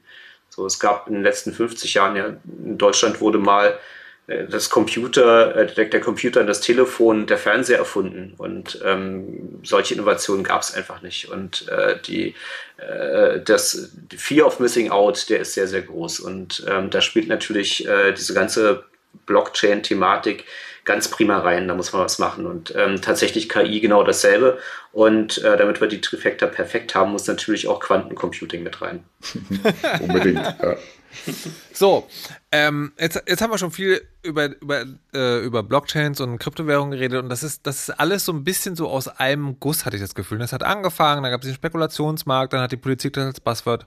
So, es gab in den letzten 50 Jahren ja in Deutschland wurde mal äh, das Computer, äh, der, der, Computer, das Telefon, der Fernseher erfunden und ähm, solche Innovationen gab es einfach nicht. Und äh, die, äh, das die Fear of Missing Out, der ist sehr, sehr groß. Und ähm, da spielt natürlich äh, diese ganze Blockchain-Thematik ganz prima rein. Da muss man was machen. Und ähm, tatsächlich KI genau dasselbe. Und äh, damit wir die Trifecta perfekt haben, muss natürlich auch Quantencomputing mit rein. Unbedingt, ja. So, ähm, jetzt, jetzt haben wir schon viel über, über, äh, über Blockchains und Kryptowährungen geredet und das ist, das ist alles so ein bisschen so aus einem Guss, hatte ich das Gefühl. Das hat angefangen, dann gab es den Spekulationsmarkt, dann hat die Politik das als Buzzword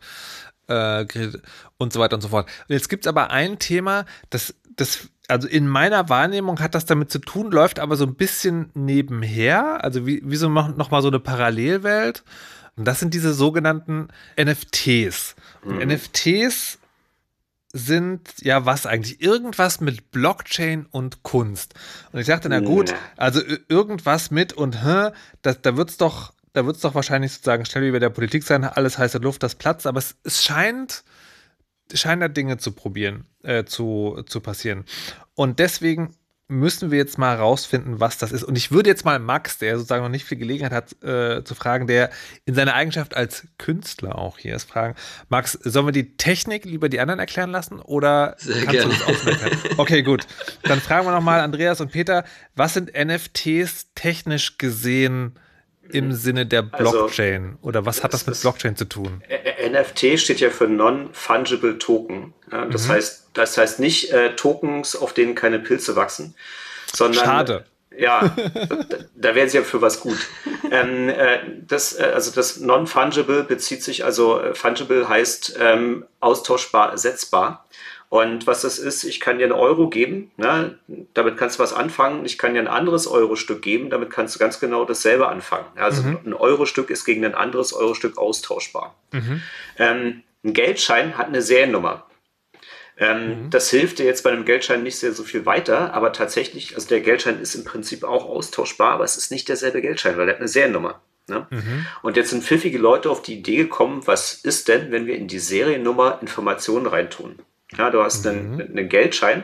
äh, geredet und so weiter und so fort. Und jetzt gibt es aber ein Thema, das, das, also in meiner Wahrnehmung hat das damit zu tun, läuft aber so ein bisschen nebenher, also wie, wie so nochmal so eine Parallelwelt. Und das sind diese sogenannten NFTs. Und mhm. NFTs sind ja was eigentlich? Irgendwas mit Blockchain und Kunst. Und ich dachte, na gut, also irgendwas mit und hä, das, da wird's doch, da wird's doch wahrscheinlich sozusagen schnell wie bei der Politik sein, alles heiße Luft, das Platz, aber es, es scheint, scheint da Dinge zu probieren, äh, zu, zu passieren. Und deswegen müssen wir jetzt mal rausfinden, was das ist. Und ich würde jetzt mal Max, der sozusagen noch nicht viel Gelegenheit hat, äh, zu fragen, der in seiner Eigenschaft als Künstler auch hier ist, fragen. Max, sollen wir die Technik lieber die anderen erklären lassen oder Sehr kannst gerne. du das auch Okay, gut. Dann fragen wir nochmal Andreas und Peter, was sind NFTs technisch gesehen im Sinne der also, Blockchain? Also, oder was hat das mit Blockchain zu tun? NFT steht ja für Non-Fungible Token. Ja, das, mhm. heißt, das heißt nicht äh, Tokens, auf denen keine Pilze wachsen, sondern. Schade. Ja, da, da wären sie ja für was gut. Ähm, äh, das, äh, also das Non-Fungible bezieht sich, also äh, Fungible heißt ähm, austauschbar, ersetzbar. Und was das ist, ich kann dir einen Euro geben, ne? damit kannst du was anfangen. Ich kann dir ein anderes Euro-Stück geben, damit kannst du ganz genau dasselbe anfangen. Also mhm. ein Euro-Stück ist gegen ein anderes Euro-Stück austauschbar. Mhm. Ähm, ein Geldschein hat eine Seriennummer. Ähm, mhm. Das hilft dir jetzt bei einem Geldschein nicht sehr so viel weiter, aber tatsächlich, also der Geldschein ist im Prinzip auch austauschbar, aber es ist nicht derselbe Geldschein, weil er hat eine Seriennummer. Ne? Mhm. Und jetzt sind pfiffige Leute auf die Idee gekommen, was ist denn, wenn wir in die Seriennummer Informationen reintun? Ja, du hast einen, mhm. einen Geldschein,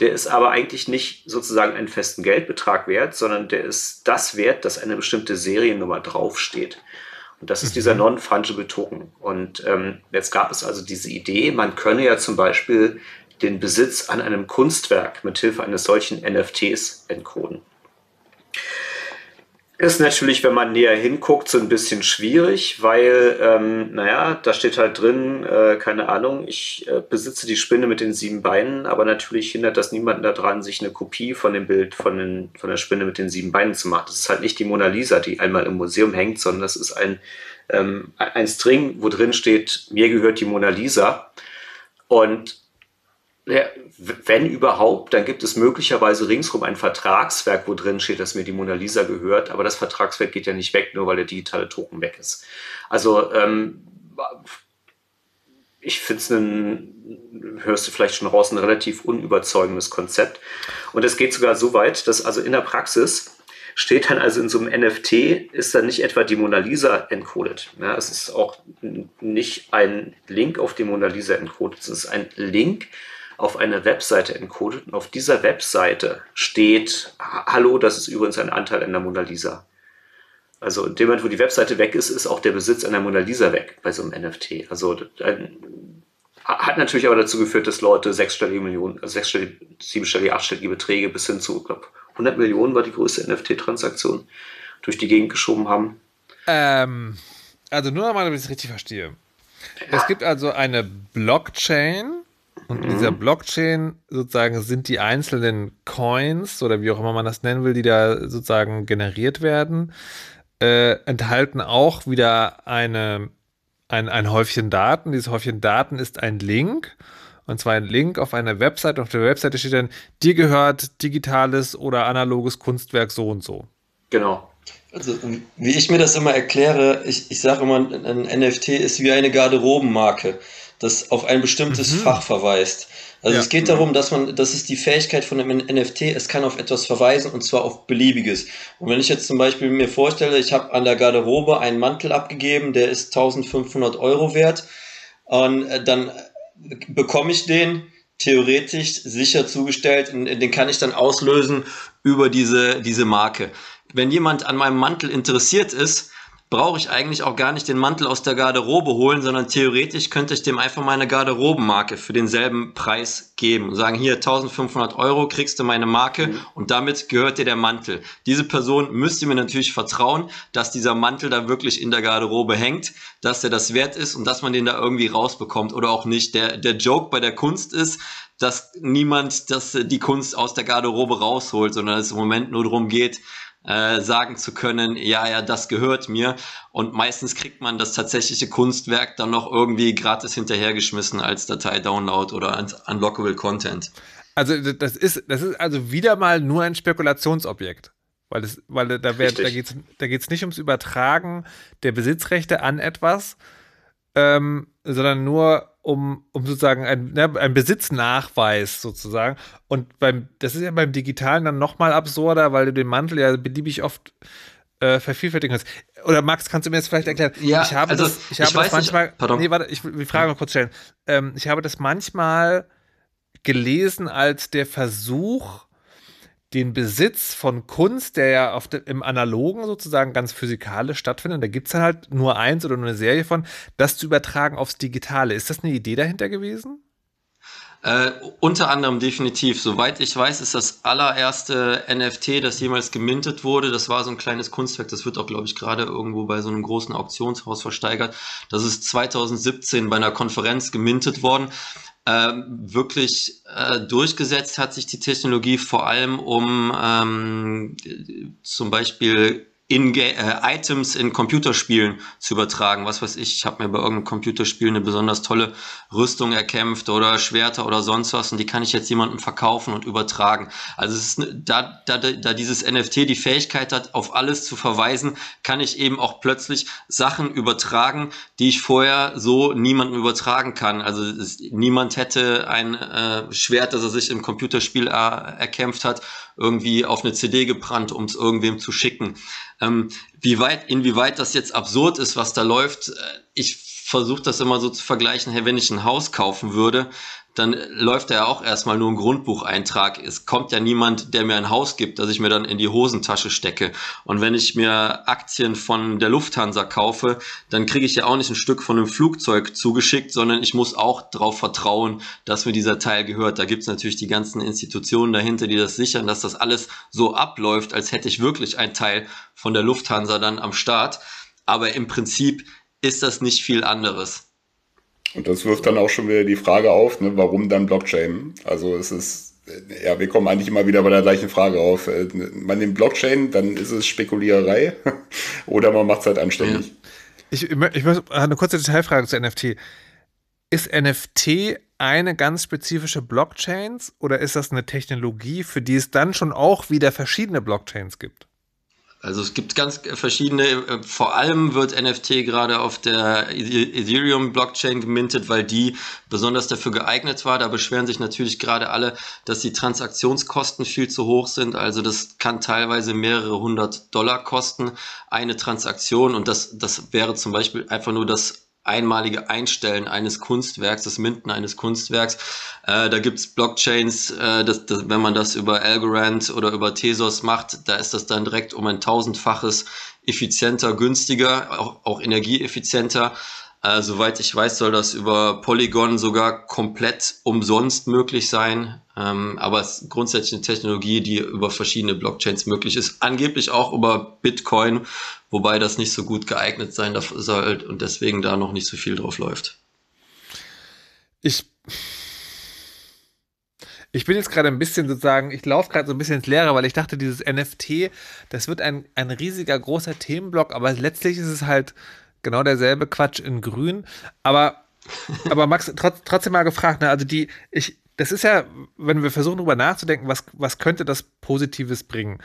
der ist aber eigentlich nicht sozusagen einen festen Geldbetrag wert, sondern der ist das wert, dass eine bestimmte Seriennummer draufsteht. Und das ist mhm. dieser Non-Fungible Token. Und ähm, jetzt gab es also diese Idee, man könne ja zum Beispiel den Besitz an einem Kunstwerk mit Hilfe eines solchen NFTs entkoden. Ist natürlich, wenn man näher hinguckt, so ein bisschen schwierig, weil, ähm, naja, da steht halt drin, äh, keine Ahnung, ich äh, besitze die Spinne mit den sieben Beinen, aber natürlich hindert das niemanden daran, sich eine Kopie von dem Bild von, den, von der Spinne mit den sieben Beinen zu machen. Das ist halt nicht die Mona Lisa, die einmal im Museum hängt, sondern das ist ein, ähm, ein String, wo drin steht, mir gehört die Mona Lisa. Und ja, wenn überhaupt, dann gibt es möglicherweise ringsherum ein Vertragswerk, wo drin steht, dass mir die Mona Lisa gehört, aber das Vertragswerk geht ja nicht weg, nur weil der digitale Token weg ist. Also ähm, ich finde es ein, hörst du vielleicht schon raus, ein relativ unüberzeugendes Konzept. Und es geht sogar so weit, dass also in der Praxis steht dann also in so einem NFT, ist dann nicht etwa die Mona Lisa encoded. Ja, es ist auch nicht ein Link auf die Mona Lisa encoded, es ist ein Link auf eine Webseite encoded und auf dieser Webseite steht, hallo, das ist übrigens ein Anteil an der Mona Lisa. Also in dem Moment, wo die Webseite weg ist, ist auch der Besitz an der Mona Lisa weg bei so einem NFT. Also ein, hat natürlich aber dazu geführt, dass Leute sechsstellige Millionen, also sechsstellige, siebenstellige, achtstellige Beträge bis hin zu, ich glaube, 100 Millionen war die größte NFT-Transaktion, durch die Gegend geschoben haben. Ähm, also nur nochmal, damit ich es richtig verstehe. Ja. Es gibt also eine Blockchain, und in dieser mhm. Blockchain sozusagen sind die einzelnen Coins oder wie auch immer man das nennen will, die da sozusagen generiert werden, äh, enthalten auch wieder eine, ein, ein Häufchen Daten. Dieses Häufchen Daten ist ein Link. Und zwar ein Link auf eine Website. Auf der Webseite steht dann, dir gehört digitales oder analoges Kunstwerk so und so. Genau. Also, wie ich mir das immer erkläre, ich, ich sage immer, ein NFT ist wie eine Garderobenmarke das auf ein bestimmtes mhm. Fach verweist. Also ja. es geht darum, dass man, das ist die Fähigkeit von einem NFT, es kann auf etwas verweisen und zwar auf beliebiges. Und wenn ich jetzt zum Beispiel mir vorstelle, ich habe an der Garderobe einen Mantel abgegeben, der ist 1500 Euro wert und äh, dann bekomme ich den theoretisch sicher zugestellt, den kann ich dann auslösen über diese, diese Marke. Wenn jemand an meinem Mantel interessiert ist, brauche ich eigentlich auch gar nicht den Mantel aus der Garderobe holen, sondern theoretisch könnte ich dem einfach meine Garderobenmarke für denselben Preis geben und sagen, hier 1500 Euro kriegst du meine Marke mhm. und damit gehört dir der Mantel. Diese Person müsste mir natürlich vertrauen, dass dieser Mantel da wirklich in der Garderobe hängt, dass er das wert ist und dass man den da irgendwie rausbekommt oder auch nicht. Der, der Joke bei der Kunst ist, dass niemand das, die Kunst aus der Garderobe rausholt, sondern es im Moment nur darum geht, äh, sagen zu können, ja, ja, das gehört mir. Und meistens kriegt man das tatsächliche Kunstwerk dann noch irgendwie gratis hinterhergeschmissen als Datei-Download oder als Unlockable Content. Also das ist, das ist also wieder mal nur ein Spekulationsobjekt. Weil, das, weil da, da geht es da geht's nicht ums Übertragen der Besitzrechte an etwas, ähm, sondern nur um, um sozusagen ein, ne, ein Besitznachweis sozusagen. Und beim, das ist ja beim Digitalen dann nochmal absurder, weil du den Mantel ja beliebig oft äh, vervielfältigen kannst. Oder Max, kannst du mir das vielleicht erklären? Ja, ich habe also, das, ich habe ich das manchmal. Nicht, pardon. Nee, warte, ich will die Frage noch kurz stellen. Ähm, ich habe das manchmal gelesen als der Versuch, den Besitz von Kunst, der ja auf de, im Analogen sozusagen ganz physikalisch stattfindet, da gibt es dann halt nur eins oder nur eine Serie von, das zu übertragen aufs Digitale. Ist das eine Idee dahinter gewesen? Äh, unter anderem definitiv. Soweit ich weiß, ist das allererste NFT, das jemals gemintet wurde. Das war so ein kleines Kunstwerk. Das wird auch, glaube ich, gerade irgendwo bei so einem großen Auktionshaus versteigert. Das ist 2017 bei einer Konferenz gemintet worden ähm, wirklich äh, durchgesetzt hat sich die Technologie vor allem um ähm, zum Beispiel in äh, Items in Computerspielen zu übertragen. Was weiß ich, ich habe mir bei irgendeinem Computerspiel eine besonders tolle Rüstung erkämpft oder Schwerter oder sonst was und die kann ich jetzt jemandem verkaufen und übertragen. Also es ist da, da, da dieses NFT die Fähigkeit hat, auf alles zu verweisen, kann ich eben auch plötzlich Sachen übertragen, die ich vorher so niemandem übertragen kann. Also es, niemand hätte ein äh, Schwert, das er sich im Computerspiel äh, erkämpft hat, irgendwie auf eine CD gebrannt, um es irgendwem zu schicken. Ähm, wie weit, inwieweit das jetzt absurd ist, was da läuft, äh, ich versuche das immer so zu vergleichen, hey, wenn ich ein Haus kaufen würde, dann läuft da ja auch erstmal nur ein Grundbucheintrag. Es kommt ja niemand, der mir ein Haus gibt, das ich mir dann in die Hosentasche stecke. Und wenn ich mir Aktien von der Lufthansa kaufe, dann kriege ich ja auch nicht ein Stück von einem Flugzeug zugeschickt, sondern ich muss auch darauf vertrauen, dass mir dieser Teil gehört. Da gibt es natürlich die ganzen Institutionen dahinter, die das sichern, dass das alles so abläuft, als hätte ich wirklich ein Teil von der Lufthansa dann am Start. Aber im Prinzip ist das nicht viel anderes. Und das wirft dann auch schon wieder die Frage auf, ne, warum dann Blockchain? Also es ist, ja, wir kommen eigentlich immer wieder bei der gleichen Frage auf. Äh, man nimmt Blockchain, dann ist es Spekuliererei oder man macht es halt anständig. Ja. Ich, ich möchte eine kurze Detailfrage zu NFT. Ist NFT eine ganz spezifische Blockchains oder ist das eine Technologie, für die es dann schon auch wieder verschiedene Blockchains gibt? Also es gibt ganz verschiedene, äh, vor allem wird NFT gerade auf der Ethereum-Blockchain gemintet, weil die besonders dafür geeignet war. Da beschweren sich natürlich gerade alle, dass die Transaktionskosten viel zu hoch sind. Also das kann teilweise mehrere hundert Dollar kosten, eine Transaktion. Und das, das wäre zum Beispiel einfach nur das einmalige Einstellen eines Kunstwerks, das Minden eines Kunstwerks. Äh, da gibt's Blockchains, äh, das, das, wenn man das über Algorand oder über Tezos macht, da ist das dann direkt um ein tausendfaches effizienter, günstiger, auch, auch energieeffizienter. Äh, soweit ich weiß, soll das über Polygon sogar komplett umsonst möglich sein. Ähm, aber es ist grundsätzlich eine Technologie, die über verschiedene Blockchains möglich ist. Angeblich auch über Bitcoin, wobei das nicht so gut geeignet sein soll und deswegen da noch nicht so viel drauf läuft. Ich. Ich bin jetzt gerade ein bisschen sozusagen, ich laufe gerade so ein bisschen ins Leere, weil ich dachte, dieses NFT, das wird ein, ein riesiger, großer Themenblock, aber letztlich ist es halt genau derselbe Quatsch in Grün. Aber, aber Max, trotz, trotzdem mal gefragt, ne? also die, ich, das ist ja, wenn wir versuchen darüber nachzudenken, was, was könnte das Positives bringen?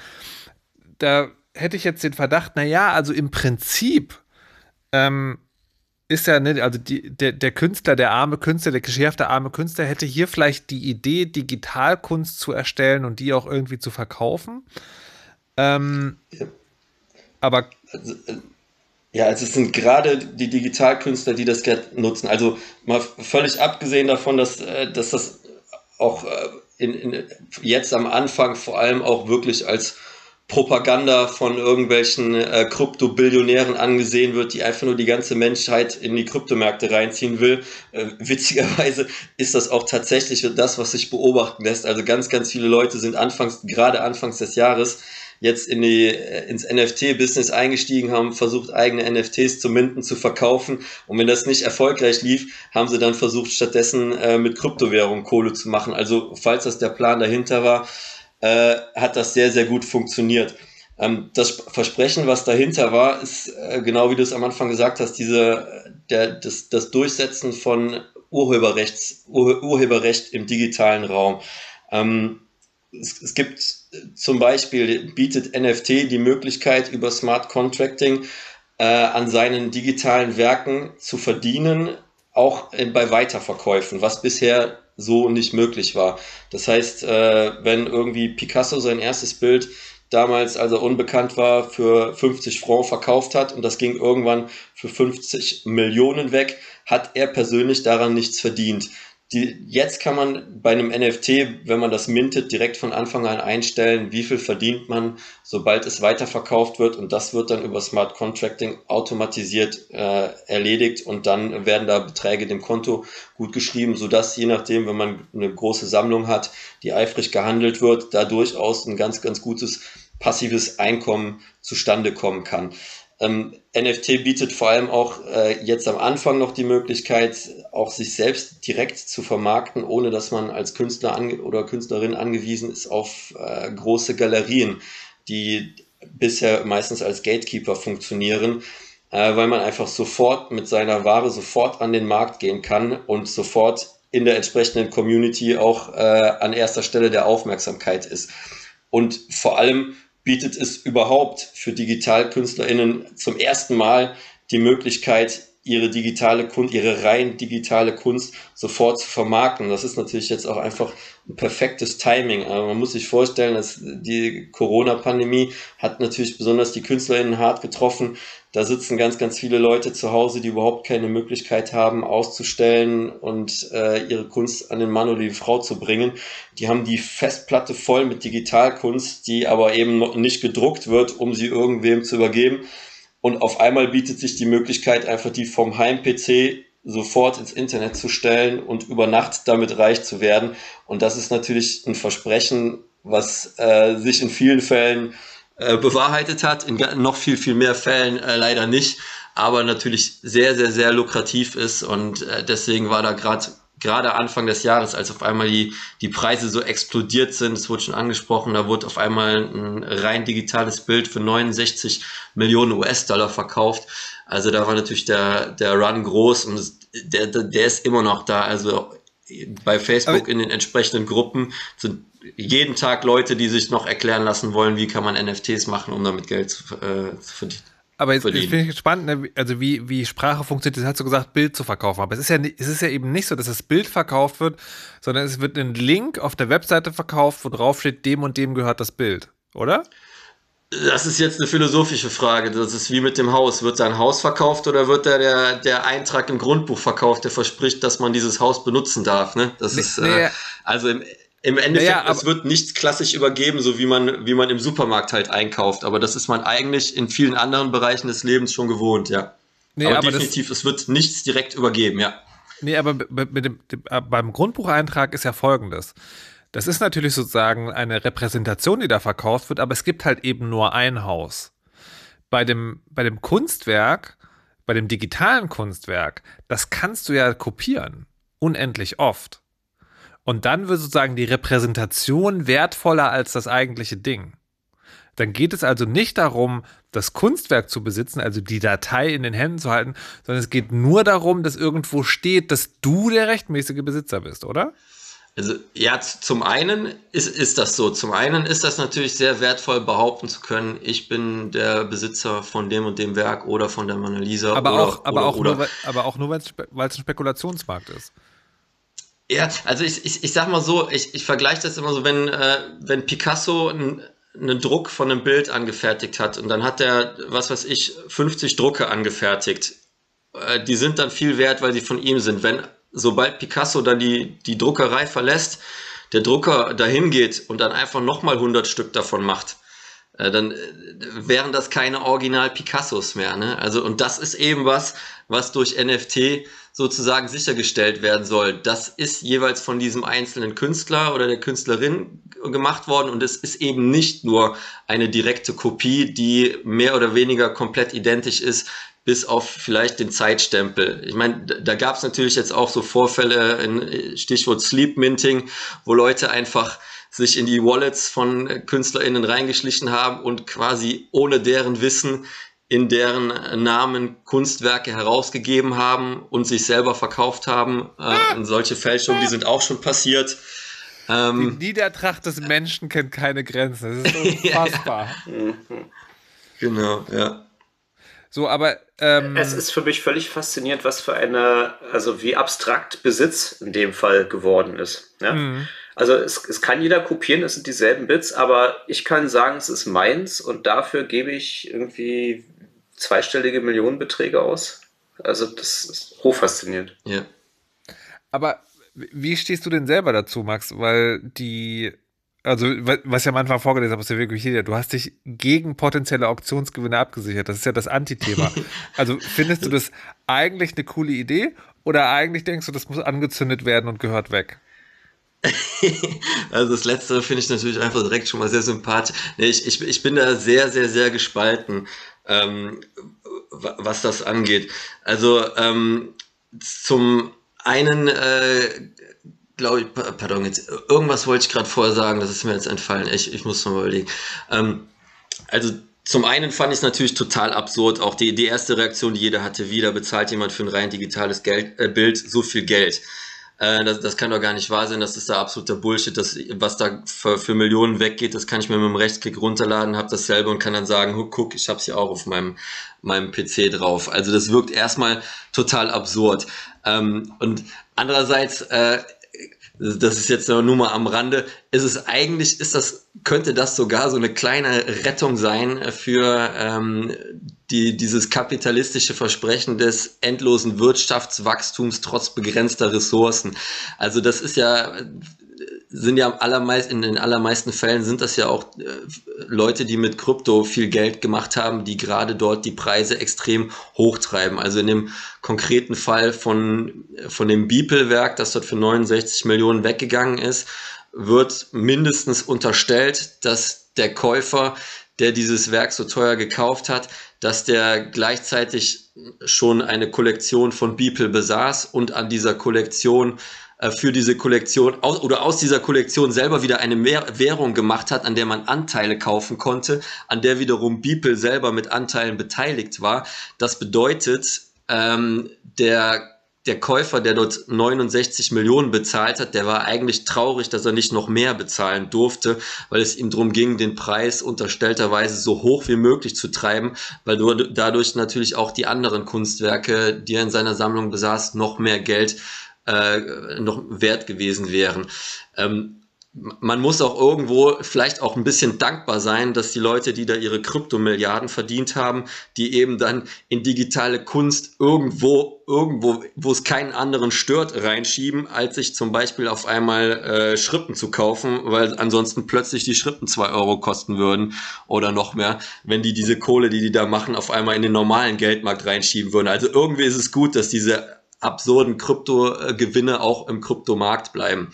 Da hätte ich jetzt den Verdacht, naja, also im Prinzip ähm, ist ja, ne, also die, der, der Künstler, der arme Künstler, der geschärfte arme Künstler hätte hier vielleicht die Idee, Digitalkunst zu erstellen und die auch irgendwie zu verkaufen. Ähm, ja. Aber. Also, äh, ja, also es sind gerade die Digitalkünstler, die das nutzen. Also mal völlig abgesehen davon, dass, äh, dass das auch äh, in, in, jetzt am Anfang vor allem auch wirklich als Propaganda von irgendwelchen äh, Krypto-Billionären angesehen wird, die einfach nur die ganze Menschheit in die Kryptomärkte reinziehen will. Äh, witzigerweise ist das auch tatsächlich das, was sich beobachten lässt. Also ganz, ganz viele Leute sind anfangs, gerade anfangs des Jahres, jetzt in die, äh, ins NFT-Business eingestiegen, haben versucht, eigene NFTs zu minden, zu verkaufen. Und wenn das nicht erfolgreich lief, haben sie dann versucht, stattdessen äh, mit Kryptowährung Kohle zu machen. Also falls das der Plan dahinter war, äh, hat das sehr, sehr gut funktioniert. Ähm, das Versprechen, was dahinter war, ist äh, genau wie du es am Anfang gesagt hast, diese, der, das, das Durchsetzen von Urheberrechts, Ur, Urheberrecht im digitalen Raum. Ähm, es, es, gibt zum Beispiel, bietet NFT die Möglichkeit, über Smart Contracting äh, an seinen digitalen Werken zu verdienen, auch bei Weiterverkäufen, was bisher so nicht möglich war. Das heißt, äh, wenn irgendwie Picasso sein erstes Bild damals, als er unbekannt war, für 50 Francs verkauft hat und das ging irgendwann für 50 Millionen weg, hat er persönlich daran nichts verdient. Die, jetzt kann man bei einem NFT, wenn man das mintet, direkt von Anfang an einstellen, wie viel verdient man, sobald es weiterverkauft wird und das wird dann über Smart Contracting automatisiert äh, erledigt und dann werden da Beträge dem Konto gut geschrieben, sodass je nachdem, wenn man eine große Sammlung hat, die eifrig gehandelt wird, da durchaus ein ganz, ganz gutes passives Einkommen zustande kommen kann. Ähm, NFT bietet vor allem auch äh, jetzt am Anfang noch die Möglichkeit, auch sich selbst direkt zu vermarkten, ohne dass man als Künstler oder Künstlerin angewiesen ist auf äh, große Galerien, die bisher meistens als Gatekeeper funktionieren, äh, weil man einfach sofort mit seiner Ware sofort an den Markt gehen kann und sofort in der entsprechenden Community auch äh, an erster Stelle der Aufmerksamkeit ist. Und vor allem bietet es überhaupt für DigitalkünstlerInnen zum ersten Mal die Möglichkeit, ihre digitale Kunst, ihre rein digitale Kunst sofort zu vermarkten. Das ist natürlich jetzt auch einfach ein perfektes Timing. Aber man muss sich vorstellen, dass die Corona-Pandemie hat natürlich besonders die KünstlerInnen hart getroffen. Da sitzen ganz, ganz viele Leute zu Hause, die überhaupt keine Möglichkeit haben, auszustellen und äh, ihre Kunst an den Mann oder die Frau zu bringen. Die haben die Festplatte voll mit Digitalkunst, die aber eben nicht gedruckt wird, um sie irgendwem zu übergeben. Und auf einmal bietet sich die Möglichkeit, einfach die vom Heim-PC sofort ins Internet zu stellen und über Nacht damit reich zu werden. Und das ist natürlich ein Versprechen, was äh, sich in vielen Fällen äh, bewahrheitet hat, in noch viel, viel mehr Fällen äh, leider nicht, aber natürlich sehr, sehr, sehr lukrativ ist. Und äh, deswegen war da gerade gerade Anfang des Jahres, als auf einmal die, die Preise so explodiert sind, es wurde schon angesprochen, da wurde auf einmal ein rein digitales Bild für 69 Millionen US-Dollar verkauft. Also da war natürlich der, der Run groß und der, der ist immer noch da. Also bei Facebook Aber in den entsprechenden Gruppen sind jeden Tag Leute, die sich noch erklären lassen wollen, wie kann man NFTs machen, um damit Geld zu, äh, zu verdienen. Aber jetzt, jetzt bin ich gespannt, ne? also wie, wie Sprache funktioniert. Das hast du gesagt, Bild zu verkaufen. Aber es ist, ja, es ist ja eben nicht so, dass das Bild verkauft wird, sondern es wird ein Link auf der Webseite verkauft, wo drauf steht, dem und dem gehört das Bild, oder? Das ist jetzt eine philosophische Frage. Das ist wie mit dem Haus. Wird sein Haus verkauft oder wird da der, der Eintrag im Grundbuch verkauft, der verspricht, dass man dieses Haus benutzen darf? Ne? Das nee, ist äh, also im, im Endeffekt, naja, es wird nichts klassisch übergeben, so wie man, wie man im Supermarkt halt einkauft. Aber das ist man eigentlich in vielen anderen Bereichen des Lebens schon gewohnt, ja. Nee, aber, aber definitiv, es wird nichts direkt übergeben, ja. Nee, aber mit dem, äh, beim Grundbucheintrag ist ja folgendes. Das ist natürlich sozusagen eine Repräsentation, die da verkauft wird, aber es gibt halt eben nur ein Haus. Bei dem, bei dem Kunstwerk, bei dem digitalen Kunstwerk, das kannst du ja kopieren. Unendlich oft. Und dann wird sozusagen die Repräsentation wertvoller als das eigentliche Ding. Dann geht es also nicht darum, das Kunstwerk zu besitzen, also die Datei in den Händen zu halten, sondern es geht nur darum, dass irgendwo steht, dass du der rechtmäßige Besitzer bist, oder? Also ja, zum einen ist, ist das so. Zum einen ist das natürlich sehr wertvoll, behaupten zu können, ich bin der Besitzer von dem und dem Werk oder von der Mona Lisa. Aber oder, auch, aber oder, auch oder. nur, aber auch nur, weil es ein Spekulationsmarkt ist. Ja, also ich, ich, ich sag mal so, ich, ich vergleiche das immer so, wenn, äh, wenn Picasso einen, einen Druck von einem Bild angefertigt hat und dann hat er, was weiß ich, 50 Drucke angefertigt. Äh, die sind dann viel wert, weil sie von ihm sind. Wenn sobald Picasso dann die, die Druckerei verlässt, der Drucker dahin geht und dann einfach nochmal 100 Stück davon macht, dann äh, wären das keine Original Picassos mehr. Ne? Also, und das ist eben was, was durch NFT sozusagen sichergestellt werden soll. Das ist jeweils von diesem einzelnen Künstler oder der Künstlerin gemacht worden und es ist eben nicht nur eine direkte Kopie, die mehr oder weniger komplett identisch ist, bis auf vielleicht den Zeitstempel. Ich meine, da gab es natürlich jetzt auch so Vorfälle, Stichwort Sleep Minting, wo Leute einfach sich in die Wallets von KünstlerInnen reingeschlichen haben und quasi ohne deren Wissen in deren Namen Kunstwerke herausgegeben haben und sich selber verkauft haben. Äh, und solche Fälschungen, die sind auch schon passiert. Ähm, die Niedertracht des Menschen kennt keine Grenzen. Das ist unfassbar. genau, ja. So, aber ähm, es ist für mich völlig faszinierend, was für eine, also wie abstrakt Besitz in dem Fall geworden ist. Ja? Mhm. Also es, es kann jeder kopieren, es sind dieselben Bits, aber ich kann sagen, es ist meins und dafür gebe ich irgendwie zweistellige Millionenbeträge aus. Also das ist hochfaszinierend. Ja. Aber wie stehst du denn selber dazu, Max? Weil die, also was ich am Anfang vorgelesen habe aus der Wikipedia, du hast dich gegen potenzielle Auktionsgewinne abgesichert. Das ist ja das Antithema. also findest du das eigentlich eine coole Idee oder eigentlich denkst du, das muss angezündet werden und gehört weg? also das letzte finde ich natürlich einfach direkt schon mal sehr sympathisch. Nee, ich, ich, ich bin da sehr, sehr, sehr gespalten ähm, was das angeht. Also ähm, zum einen, äh, glaube ich, pardon, jetzt, irgendwas wollte ich gerade vorher sagen, das ist mir jetzt entfallen. Ich, ich muss mal überlegen. Ähm, also zum einen fand ich es natürlich total absurd, auch die, die erste Reaktion, die jeder hatte, wieder bezahlt jemand für ein rein digitales Geld, äh, Bild so viel Geld. Äh, das, das kann doch gar nicht wahr sein, das ist da absoluter Bullshit. Das, was da für, für Millionen weggeht, das kann ich mir mit dem Rechtsklick runterladen, habe dasselbe und kann dann sagen, guck, ich habe es hier auch auf meinem, meinem PC drauf. Also das wirkt erstmal total absurd. Ähm, und andererseits, äh, das ist jetzt nur mal am Rande, ist es eigentlich, ist das, könnte das sogar so eine kleine Rettung sein für ähm, die, dieses kapitalistische Versprechen des endlosen Wirtschaftswachstums trotz begrenzter Ressourcen. Also das ist ja, sind ja allermeist, in den allermeisten Fällen sind das ja auch äh, Leute, die mit Krypto viel Geld gemacht haben, die gerade dort die Preise extrem hochtreiben. Also in dem konkreten Fall von, von dem Beeple-Werk, das dort für 69 Millionen weggegangen ist, wird mindestens unterstellt, dass der Käufer, der dieses Werk so teuer gekauft hat, dass der gleichzeitig schon eine Kollektion von Beeple besaß und an dieser Kollektion äh, für diese Kollektion aus, oder aus dieser Kollektion selber wieder eine Währung gemacht hat, an der man Anteile kaufen konnte, an der wiederum Beeple selber mit Anteilen beteiligt war. Das bedeutet, ähm, der der Käufer, der dort 69 Millionen bezahlt hat, der war eigentlich traurig, dass er nicht noch mehr bezahlen durfte, weil es ihm darum ging, den Preis unterstellterweise so hoch wie möglich zu treiben, weil dadurch natürlich auch die anderen Kunstwerke, die er in seiner Sammlung besaß, noch mehr Geld äh, noch wert gewesen wären. Ähm, man muss auch irgendwo vielleicht auch ein bisschen dankbar sein, dass die Leute, die da ihre Kryptomilliarden verdient haben, die eben dann in digitale Kunst irgendwo, irgendwo, wo es keinen anderen stört, reinschieben, als sich zum Beispiel auf einmal äh, Schrippen zu kaufen, weil ansonsten plötzlich die Schrippen zwei Euro kosten würden oder noch mehr, wenn die diese Kohle, die die da machen, auf einmal in den normalen Geldmarkt reinschieben würden. Also irgendwie ist es gut, dass diese absurden Kryptogewinne auch im Kryptomarkt bleiben.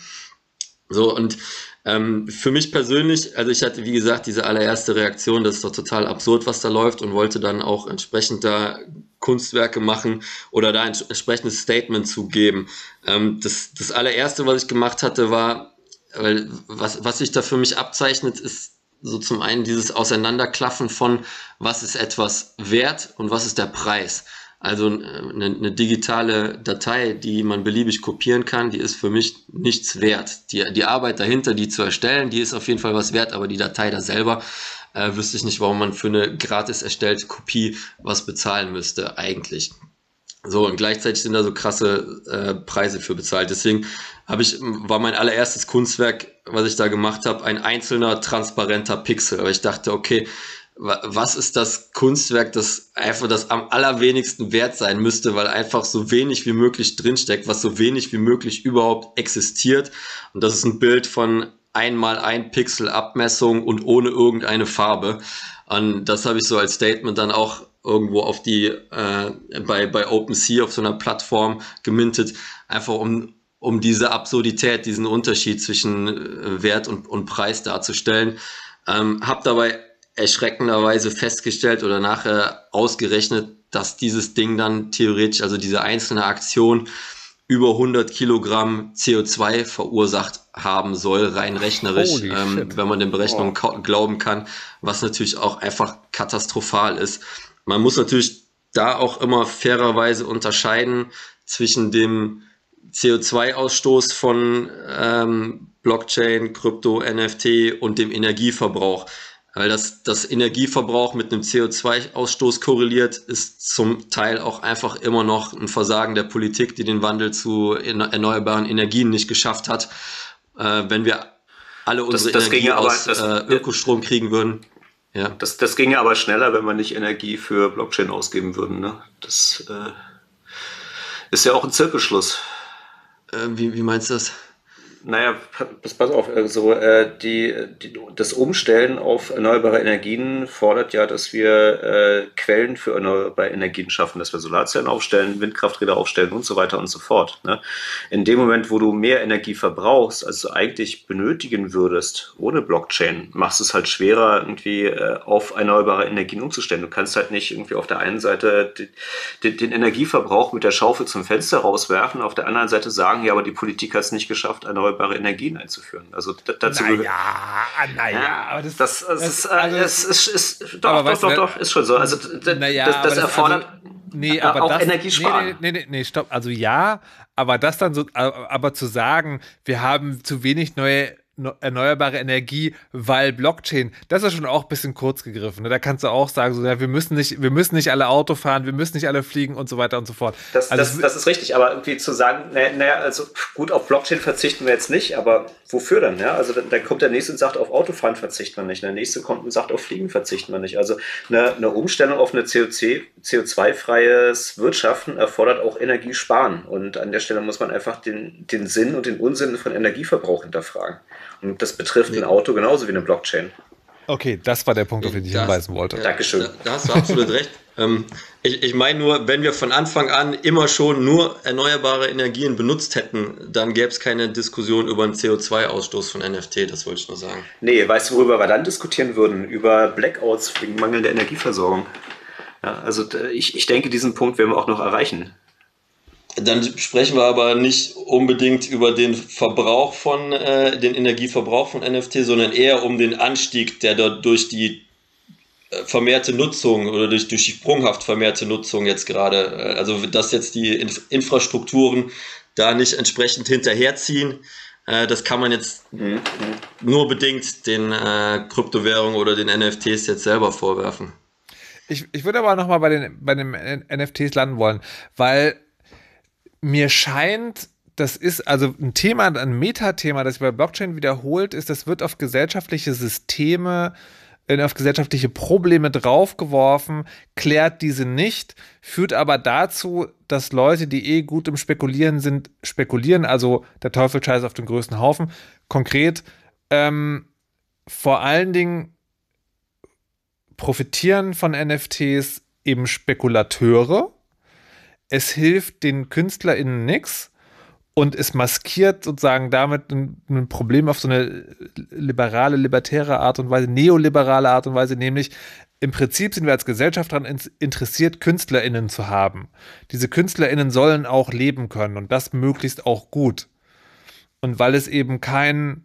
So, und ähm, für mich persönlich, also ich hatte, wie gesagt, diese allererste Reaktion, das ist doch total absurd, was da läuft und wollte dann auch entsprechend da Kunstwerke machen oder da ein entsprechendes Statement zu geben. Ähm, das, das allererste, was ich gemacht hatte, war, weil was, was sich da für mich abzeichnet, ist so zum einen dieses Auseinanderklaffen von, was ist etwas wert und was ist der Preis. Also eine, eine, digitale Datei, die man beliebig kopieren kann, die ist für mich nichts wert. Die, die Arbeit dahinter, die zu erstellen, die ist auf jeden Fall was wert, aber die Datei da selber äh, wüsste ich nicht, warum man für eine gratis erstellte Kopie was bezahlen müsste eigentlich. So, und gleichzeitig sind da so krasse äh, Preise für bezahlt. Deswegen habe ich, war mein allererstes Kunstwerk, was ich da gemacht habe, ein einzelner transparenter Pixel. Aber ich dachte, okay, was ist das Kunstwerk, das einfach das am allerwenigsten wert sein müsste, weil einfach so wenig wie möglich drinsteckt, was so wenig wie möglich überhaupt existiert. Und das ist ein Bild von einmal ein Pixel Abmessung und ohne irgendeine Farbe. Und das habe ich so als Statement dann auch irgendwo auf die äh, bei bei OpenSea auf so einer Plattform gemintet, einfach um um diese Absurdität, diesen Unterschied zwischen äh, Wert und, und Preis darzustellen. Ähm, hab dabei erschreckenderweise festgestellt oder nachher ausgerechnet, dass dieses Ding dann theoretisch, also diese einzelne Aktion, über 100 Kilogramm CO2 verursacht haben soll, rein rechnerisch, ähm, wenn man den Berechnungen oh. glauben kann, was natürlich auch einfach katastrophal ist. Man muss natürlich da auch immer fairerweise unterscheiden zwischen dem CO2-Ausstoß von ähm, Blockchain, Krypto, NFT und dem Energieverbrauch. Weil das, das Energieverbrauch mit einem CO2-Ausstoß korreliert, ist zum Teil auch einfach immer noch ein Versagen der Politik, die den Wandel zu erneuerbaren Energien nicht geschafft hat. Äh, wenn wir alle unsere das, das Energie aber, aus das, äh, Ökostrom kriegen würden. Ja. Das, das ginge aber schneller, wenn wir nicht Energie für Blockchain ausgeben würden. Ne? Das äh, ist ja auch ein Zirkelschluss. Äh, wie, wie meinst du das? Naja, pass, pass auf, also äh, die, die, das Umstellen auf erneuerbare Energien fordert ja, dass wir äh, Quellen für erneuerbare Energien schaffen, dass wir Solarzellen aufstellen, Windkrafträder aufstellen und so weiter und so fort. Ne? In dem Moment, wo du mehr Energie verbrauchst, als du eigentlich benötigen würdest, ohne Blockchain, machst es halt schwerer, irgendwie äh, auf erneuerbare Energien umzustellen. Du kannst halt nicht irgendwie auf der einen Seite den, den Energieverbrauch mit der Schaufel zum Fenster rauswerfen, auf der anderen Seite sagen, ja, aber die Politik hat es nicht geschafft, erneuerbare erneuerbare Energien einzuführen. Also dazu naja, naja, ja, aber das, das, das, ist, also, es ist, ist, doch, doch, doch, doch, ist schon so. Also naja, das, das erfordert also, nee, aber auch das, Energiesparen. Nee, nee, nee, nee, stopp. Also ja, aber das dann so, aber zu sagen, wir haben zu wenig neue erneuerbare Energie, weil Blockchain, das ist schon auch ein bisschen kurz gegriffen. Ne? Da kannst du auch sagen, so, ja, wir müssen nicht, wir müssen nicht alle Auto fahren, wir müssen nicht alle fliegen und so weiter und so fort. Das, also, das, das ist richtig, aber irgendwie zu sagen, naja, na, also gut, auf Blockchain verzichten wir jetzt nicht, aber wofür dann? Ja? Also dann, dann, kommt der nächste und sagt, auf Autofahren verzichten wir nicht. Der nächste kommt und sagt, auf Fliegen verzichten wir nicht. Also eine, eine Umstellung auf eine CO2-freies Wirtschaften erfordert auch Energiesparen. Und an der Stelle muss man einfach den, den Sinn und den Unsinn von Energieverbrauch hinterfragen. Und das betrifft ein Auto genauso wie eine Blockchain. Okay, das war der Punkt, auf den ich das, hinweisen wollte. Dankeschön. Da, da hast du absolut recht. Ähm, ich, ich meine nur, wenn wir von Anfang an immer schon nur erneuerbare Energien benutzt hätten, dann gäbe es keine Diskussion über einen CO2-Ausstoß von NFT, das wollte ich nur sagen. Nee, weißt du, worüber wir dann diskutieren würden? Über Blackouts wegen mangelnder Energieversorgung. Ja, also ich, ich denke, diesen Punkt werden wir auch noch erreichen. Dann sprechen wir aber nicht unbedingt über den Verbrauch von, äh, den Energieverbrauch von NFT, sondern eher um den Anstieg, der dort durch die äh, vermehrte Nutzung oder durch, durch die sprunghaft vermehrte Nutzung jetzt gerade, äh, also dass jetzt die Inf Infrastrukturen da nicht entsprechend hinterherziehen, äh, das kann man jetzt mhm. nur bedingt den äh, Kryptowährungen oder den NFTs jetzt selber vorwerfen. Ich, ich würde aber nochmal bei den, bei den NFTs landen wollen, weil mir scheint, das ist also ein Thema, ein Metathema, das sich bei Blockchain wiederholt, ist, das wird auf gesellschaftliche Systeme, auf gesellschaftliche Probleme draufgeworfen, klärt diese nicht, führt aber dazu, dass Leute, die eh gut im Spekulieren sind, spekulieren, also der Teufel scheißt auf den größten Haufen. Konkret, ähm, vor allen Dingen profitieren von NFTs eben Spekulateure, es hilft den KünstlerInnen nichts und es maskiert sozusagen damit ein, ein, Problem auf so eine liberale, libertäre Art und Weise, neoliberale Art und Weise, nämlich im Prinzip sind wir als Gesellschaft daran interessiert, KünstlerInnen zu haben. Diese KünstlerInnen sollen auch leben können und das möglichst auch gut. Und weil es eben kein,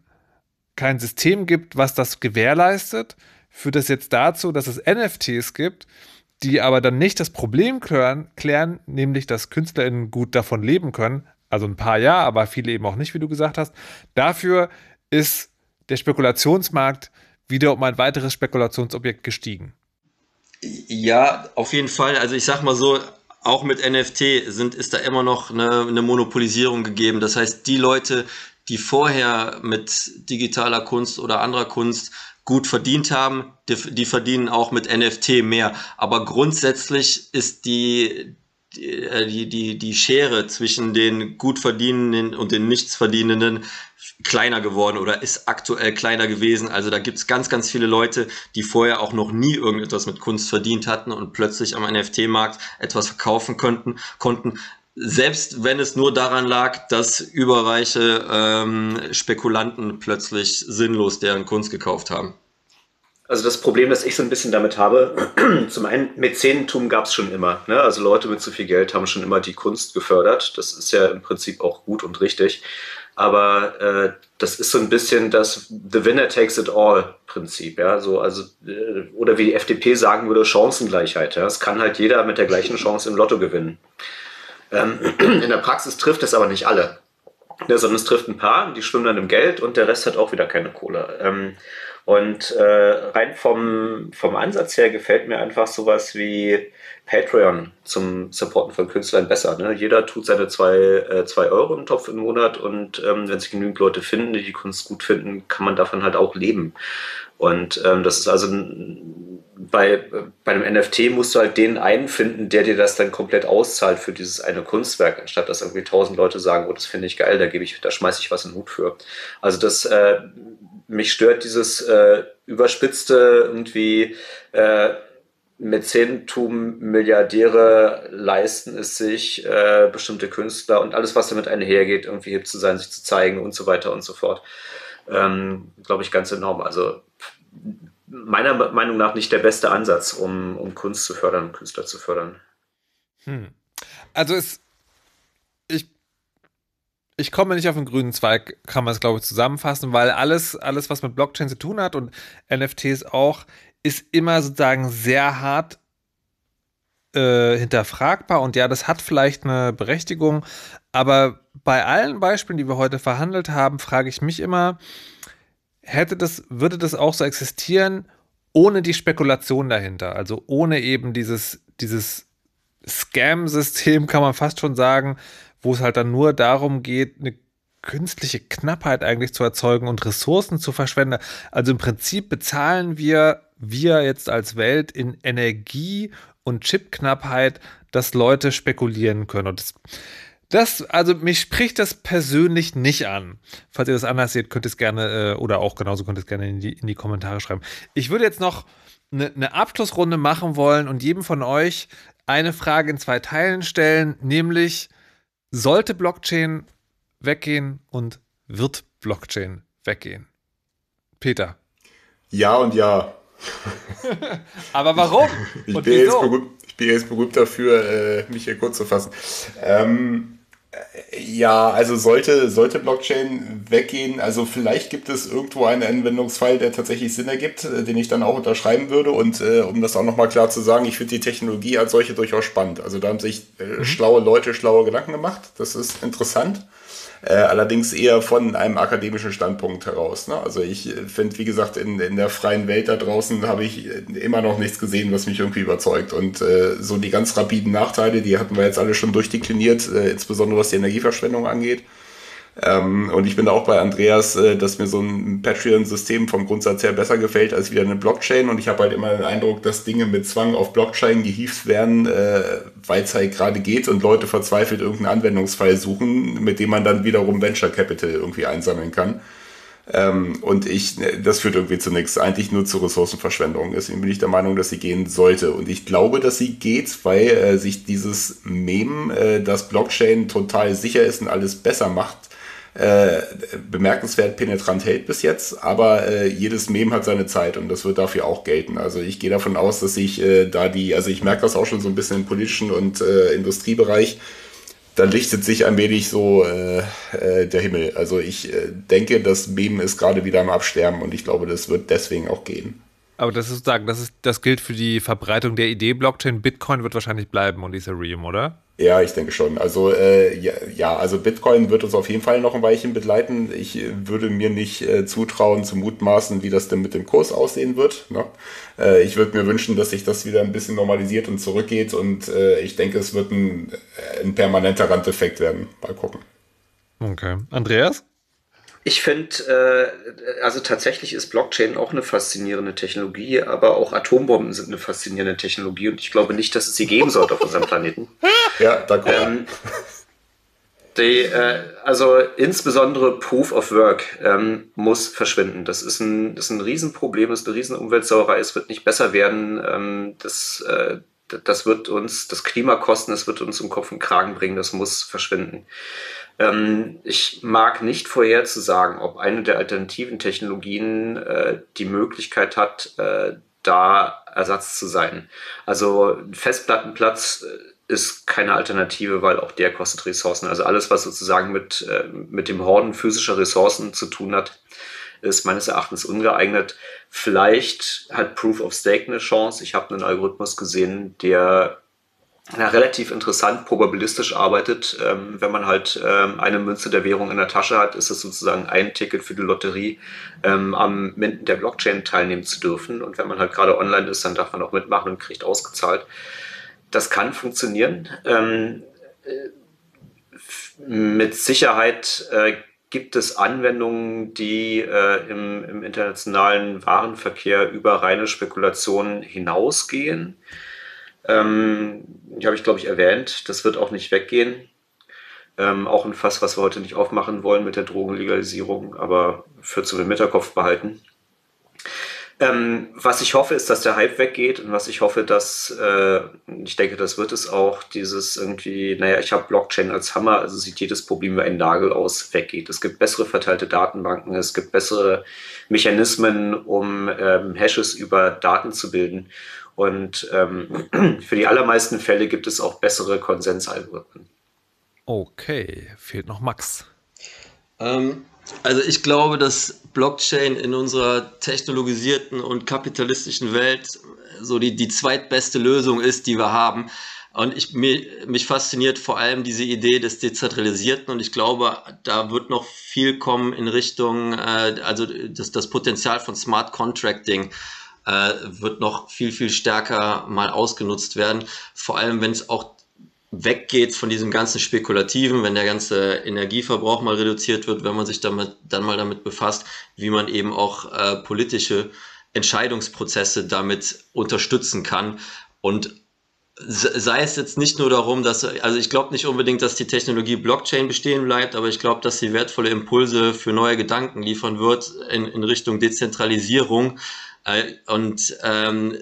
kein System gibt, was das gewährleistet, führt das jetzt dazu, dass es NFTs gibt, die aber dann nicht das Problem klären, klären, nämlich dass KünstlerInnen gut davon leben können. Also ein paar ja, aber viele eben auch nicht, wie du gesagt hast. Dafür ist der Spekulationsmarkt wieder um ein weiteres Spekulationsobjekt gestiegen. Ja, auf jeden Fall. Also ich sag mal so, auch mit NFT sind, ist da immer noch eine, eine Monopolisierung gegeben. Das heißt, die Leute, die vorher mit digitaler Kunst oder anderer Kunst gut verdient haben, die, die, verdienen auch mit NFT mehr. Aber grundsätzlich ist die, die, die, die, die Schere zwischen den gut verdienenden und den nichtsverdienenden kleiner geworden oder ist aktuell kleiner gewesen. Also da gibt es ganz, ganz viele Leute, die vorher auch noch nie irgendetwas mit Kunst verdient hatten und plötzlich am NFT-Markt etwas verkaufen könnten, konnten. Selbst wenn es nur daran lag, dass überreiche ähm, Spekulanten plötzlich sinnlos deren Kunst gekauft haben. Also das Problem, das ich so ein bisschen damit habe, zum einen Mäzenentum gab es schon immer. Ne? Also Leute mit zu viel Geld haben schon immer die Kunst gefördert. Das ist ja im Prinzip auch gut und richtig. Aber äh, das ist so ein bisschen das The Winner takes it all Prinzip, ja. So, also, äh, oder wie die FDP sagen würde, Chancengleichheit. Ja? Es kann halt jeder mit der gleichen Chance im Lotto gewinnen. Ähm, in der Praxis trifft es aber nicht alle. Ja, sondern es trifft ein paar, die schwimmen dann im Geld und der Rest hat auch wieder keine Kohle. Ähm, und äh, rein vom, vom Ansatz her gefällt mir einfach sowas wie Patreon zum Supporten von Künstlern besser. Ne? Jeder tut seine zwei, äh, zwei Euro im Topf im Monat und ähm, wenn sich genügend Leute finden, die die Kunst gut finden, kann man davon halt auch leben. Und ähm, das ist also bei, bei einem NFT musst du halt den einen finden, der dir das dann komplett auszahlt für dieses eine Kunstwerk, anstatt dass irgendwie tausend Leute sagen, oh, das finde ich geil, da gebe ich, da schmeiße ich was in den Hut für. Also das äh, mich stört dieses äh, überspitzte irgendwie äh, Mäzenentum, Milliardäre leisten es sich, äh, bestimmte Künstler und alles, was damit einhergeht, irgendwie hip zu sein, sich zu zeigen und so weiter und so fort. Ähm, Glaube ich ganz enorm. Also meiner Meinung nach nicht der beste Ansatz, um, um Kunst zu fördern, Künstler zu fördern. Hm. Also es ich komme nicht auf den grünen Zweig, kann man es, glaube ich, zusammenfassen, weil alles, alles, was mit Blockchain zu tun hat und NFTs auch, ist immer sozusagen sehr hart äh, hinterfragbar. Und ja, das hat vielleicht eine Berechtigung, aber bei allen Beispielen, die wir heute verhandelt haben, frage ich mich immer, hätte das, würde das auch so existieren, ohne die Spekulation dahinter? Also ohne eben dieses, dieses Scam-System, kann man fast schon sagen, wo es halt dann nur darum geht, eine künstliche Knappheit eigentlich zu erzeugen und Ressourcen zu verschwenden. Also im Prinzip bezahlen wir, wir jetzt als Welt in Energie und Chipknappheit, dass Leute spekulieren können. Und das, das, also mich spricht das persönlich nicht an. Falls ihr das anders seht, könnt ihr es gerne, äh, oder auch genauso könnt ihr es gerne in die, in die Kommentare schreiben. Ich würde jetzt noch eine, eine Abschlussrunde machen wollen und jedem von euch eine Frage in zwei Teilen stellen, nämlich, sollte Blockchain weggehen und wird Blockchain weggehen? Peter. Ja und ja. Aber warum? Ich, ich, bin jetzt berühmt, ich, bin jetzt berühmt, dafür, äh, mich hier kurz zu fassen. Ähm, ja, also sollte, sollte Blockchain weggehen, also vielleicht gibt es irgendwo einen Anwendungsfall, der tatsächlich Sinn ergibt, äh, den ich dann auch unterschreiben würde. Und äh, um das auch nochmal klar zu sagen, ich finde die Technologie als solche durchaus spannend. Also da haben sich äh, mhm. schlaue Leute schlaue Gedanken gemacht. Das ist interessant. Äh, allerdings eher von einem akademischen Standpunkt heraus. Ne? Also ich äh, finde, wie gesagt, in, in der freien Welt da draußen habe ich äh, immer noch nichts gesehen, was mich irgendwie überzeugt. Und äh, so die ganz rapiden Nachteile, die hatten wir jetzt alle schon durchdekliniert, äh, insbesondere was die Energieverschwendung angeht. Ähm, und ich bin auch bei Andreas, äh, dass mir so ein Patreon-System vom Grundsatz her besser gefällt als wieder eine Blockchain. Und ich habe halt immer den Eindruck, dass Dinge mit Zwang auf Blockchain gehievt werden, äh, weil es halt gerade geht und Leute verzweifelt irgendeinen Anwendungsfall suchen, mit dem man dann wiederum Venture Capital irgendwie einsammeln kann. Ähm, und ich, ne, das führt irgendwie zu nichts, eigentlich nur zu Ressourcenverschwendung. Deswegen bin ich der Meinung, dass sie gehen sollte. Und ich glaube, dass sie geht, weil äh, sich dieses Mem, äh, dass Blockchain total sicher ist und alles besser macht, äh, bemerkenswert penetrant hält bis jetzt, aber äh, jedes Mem hat seine Zeit und das wird dafür auch gelten. Also ich gehe davon aus, dass ich äh, da die, also ich merke das auch schon so ein bisschen im politischen und äh, Industriebereich, da lichtet sich ein wenig so äh, der Himmel. Also ich denke, das Mem ist gerade wieder am Absterben und ich glaube, das wird deswegen auch gehen. Aber das ist sozusagen, das, ist, das gilt für die Verbreitung der Idee Blockchain. Bitcoin wird wahrscheinlich bleiben und Ethereum, oder? Ja, ich denke schon. Also äh, ja, ja, also Bitcoin wird uns auf jeden Fall noch ein Weilchen begleiten. Ich würde mir nicht äh, zutrauen zu mutmaßen, wie das denn mit dem Kurs aussehen wird. Ne? Äh, ich würde mir wünschen, dass sich das wieder ein bisschen normalisiert und zurückgeht und äh, ich denke, es wird ein, äh, ein permanenter Randeffekt werden. Mal gucken. Okay. Andreas? Ich finde, äh, also tatsächlich ist Blockchain auch eine faszinierende Technologie, aber auch Atombomben sind eine faszinierende Technologie und ich glaube nicht, dass es sie geben sollte auf unserem Planeten. Ja, danke. Ähm, die, äh, also insbesondere Proof of Work ähm, muss verschwinden. Das ist ein, das ist ein Riesenproblem, das ist eine Riesenumweltsauerei. Es wird nicht besser werden. Ähm, das, äh, das wird uns das Klima kosten, das wird uns um Kopf und Kragen bringen. Das muss verschwinden. Ähm, ich mag nicht vorherzusagen, ob eine der alternativen Technologien äh, die Möglichkeit hat, äh, da Ersatz zu sein. Also Festplattenplatz äh, ist keine Alternative, weil auch der kostet Ressourcen. Also alles, was sozusagen mit, äh, mit dem Horden physischer Ressourcen zu tun hat, ist meines Erachtens ungeeignet. Vielleicht hat Proof of Stake eine Chance. Ich habe einen Algorithmus gesehen, der na, relativ interessant probabilistisch arbeitet. Ähm, wenn man halt ähm, eine Münze der Währung in der Tasche hat, ist es sozusagen ein Ticket für die Lotterie, ähm, am Minden der Blockchain teilnehmen zu dürfen. Und wenn man halt gerade online ist, dann darf man auch mitmachen und kriegt ausgezahlt. Das kann funktionieren. Ähm, äh, mit Sicherheit äh, gibt es Anwendungen, die äh, im, im internationalen Warenverkehr über reine Spekulationen hinausgehen. Ähm, die habe ich, glaube ich, erwähnt. Das wird auch nicht weggehen. Ähm, auch ein Fass, was wir heute nicht aufmachen wollen mit der Drogenlegalisierung, aber für zu den Hinterkopf behalten. Ähm, was ich hoffe, ist, dass der Hype weggeht und was ich hoffe, dass, äh, ich denke, das wird es auch, dieses irgendwie, naja, ich habe Blockchain als Hammer, also sieht jedes Problem wie ein Nagel aus, weggeht. Es gibt bessere verteilte Datenbanken, es gibt bessere Mechanismen, um ähm, Hashes über Daten zu bilden. Und ähm, für die allermeisten Fälle gibt es auch bessere Konsensalgorithmen. Okay, fehlt noch Max. Ähm, also ich glaube, dass Blockchain in unserer technologisierten und kapitalistischen Welt so die, die zweitbeste Lösung ist, die wir haben. Und ich, mich, mich fasziniert vor allem diese Idee des Dezentralisierten und ich glaube, da wird noch viel kommen in Richtung, äh, also das, das Potenzial von Smart Contracting äh, wird noch viel, viel stärker mal ausgenutzt werden. Vor allem, wenn es auch weggeht von diesem ganzen Spekulativen, wenn der ganze Energieverbrauch mal reduziert wird, wenn man sich damit, dann mal damit befasst, wie man eben auch äh, politische Entscheidungsprozesse damit unterstützen kann. Und sei es jetzt nicht nur darum, dass, also ich glaube nicht unbedingt, dass die Technologie Blockchain bestehen bleibt, aber ich glaube, dass sie wertvolle Impulse für neue Gedanken liefern wird in, in Richtung Dezentralisierung und ähm,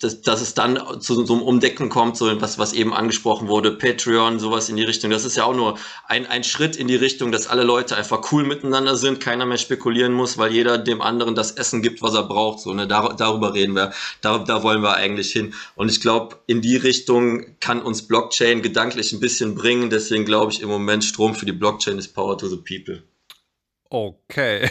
dass, dass es dann zu so einem Umdecken kommt, so was, was eben angesprochen wurde, Patreon, sowas in die Richtung. Das ist ja auch nur ein, ein Schritt in die Richtung, dass alle Leute einfach cool miteinander sind, keiner mehr spekulieren muss, weil jeder dem anderen das Essen gibt, was er braucht. So, ne? Dar darüber reden wir, da, da wollen wir eigentlich hin. Und ich glaube, in die Richtung kann uns Blockchain gedanklich ein bisschen bringen. Deswegen glaube ich im Moment, Strom für die Blockchain ist Power to the People. Okay.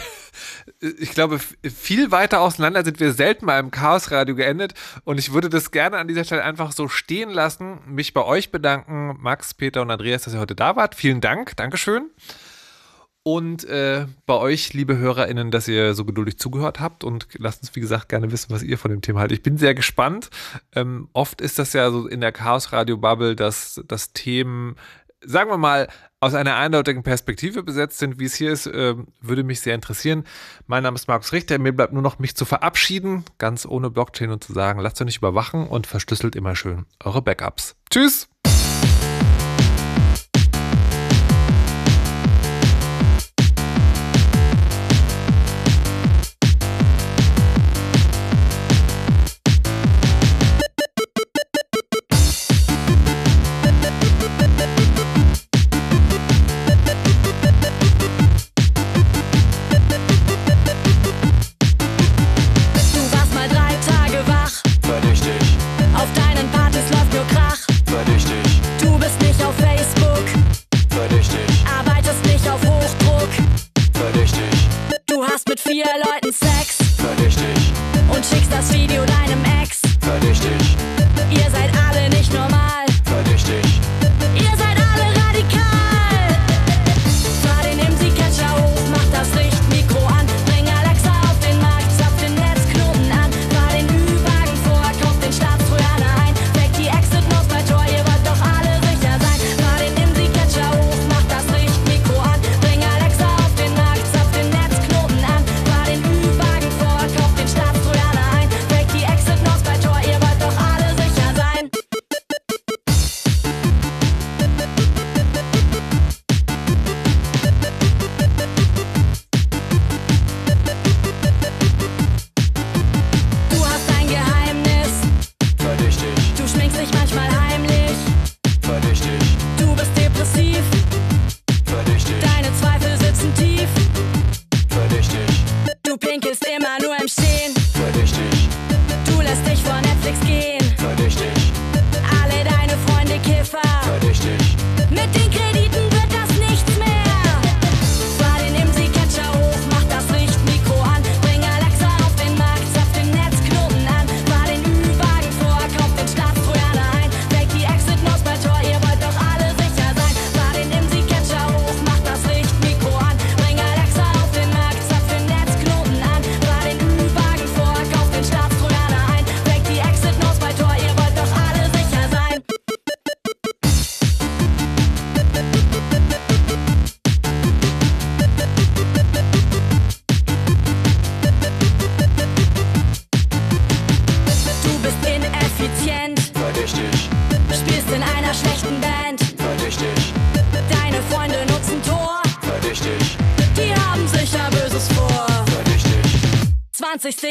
Ich glaube, viel weiter auseinander sind wir selten mal im Chaosradio geendet. Und ich würde das gerne an dieser Stelle einfach so stehen lassen. Mich bei euch bedanken, Max, Peter und Andreas, dass ihr heute da wart. Vielen Dank. Dankeschön. Und äh, bei euch, liebe HörerInnen, dass ihr so geduldig zugehört habt und lasst uns, wie gesagt, gerne wissen, was ihr von dem Thema haltet. Ich bin sehr gespannt. Ähm, oft ist das ja so in der Chaos-Radio-Bubble, dass, dass Themen sagen wir mal, aus einer eindeutigen Perspektive besetzt sind, wie es hier ist, äh, würde mich sehr interessieren. Mein Name ist Markus Richter. Mir bleibt nur noch mich zu verabschieden, ganz ohne Blockchain und zu sagen, lasst euch nicht überwachen und verschlüsselt immer schön eure Backups. Tschüss!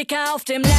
20 Sticker auf dem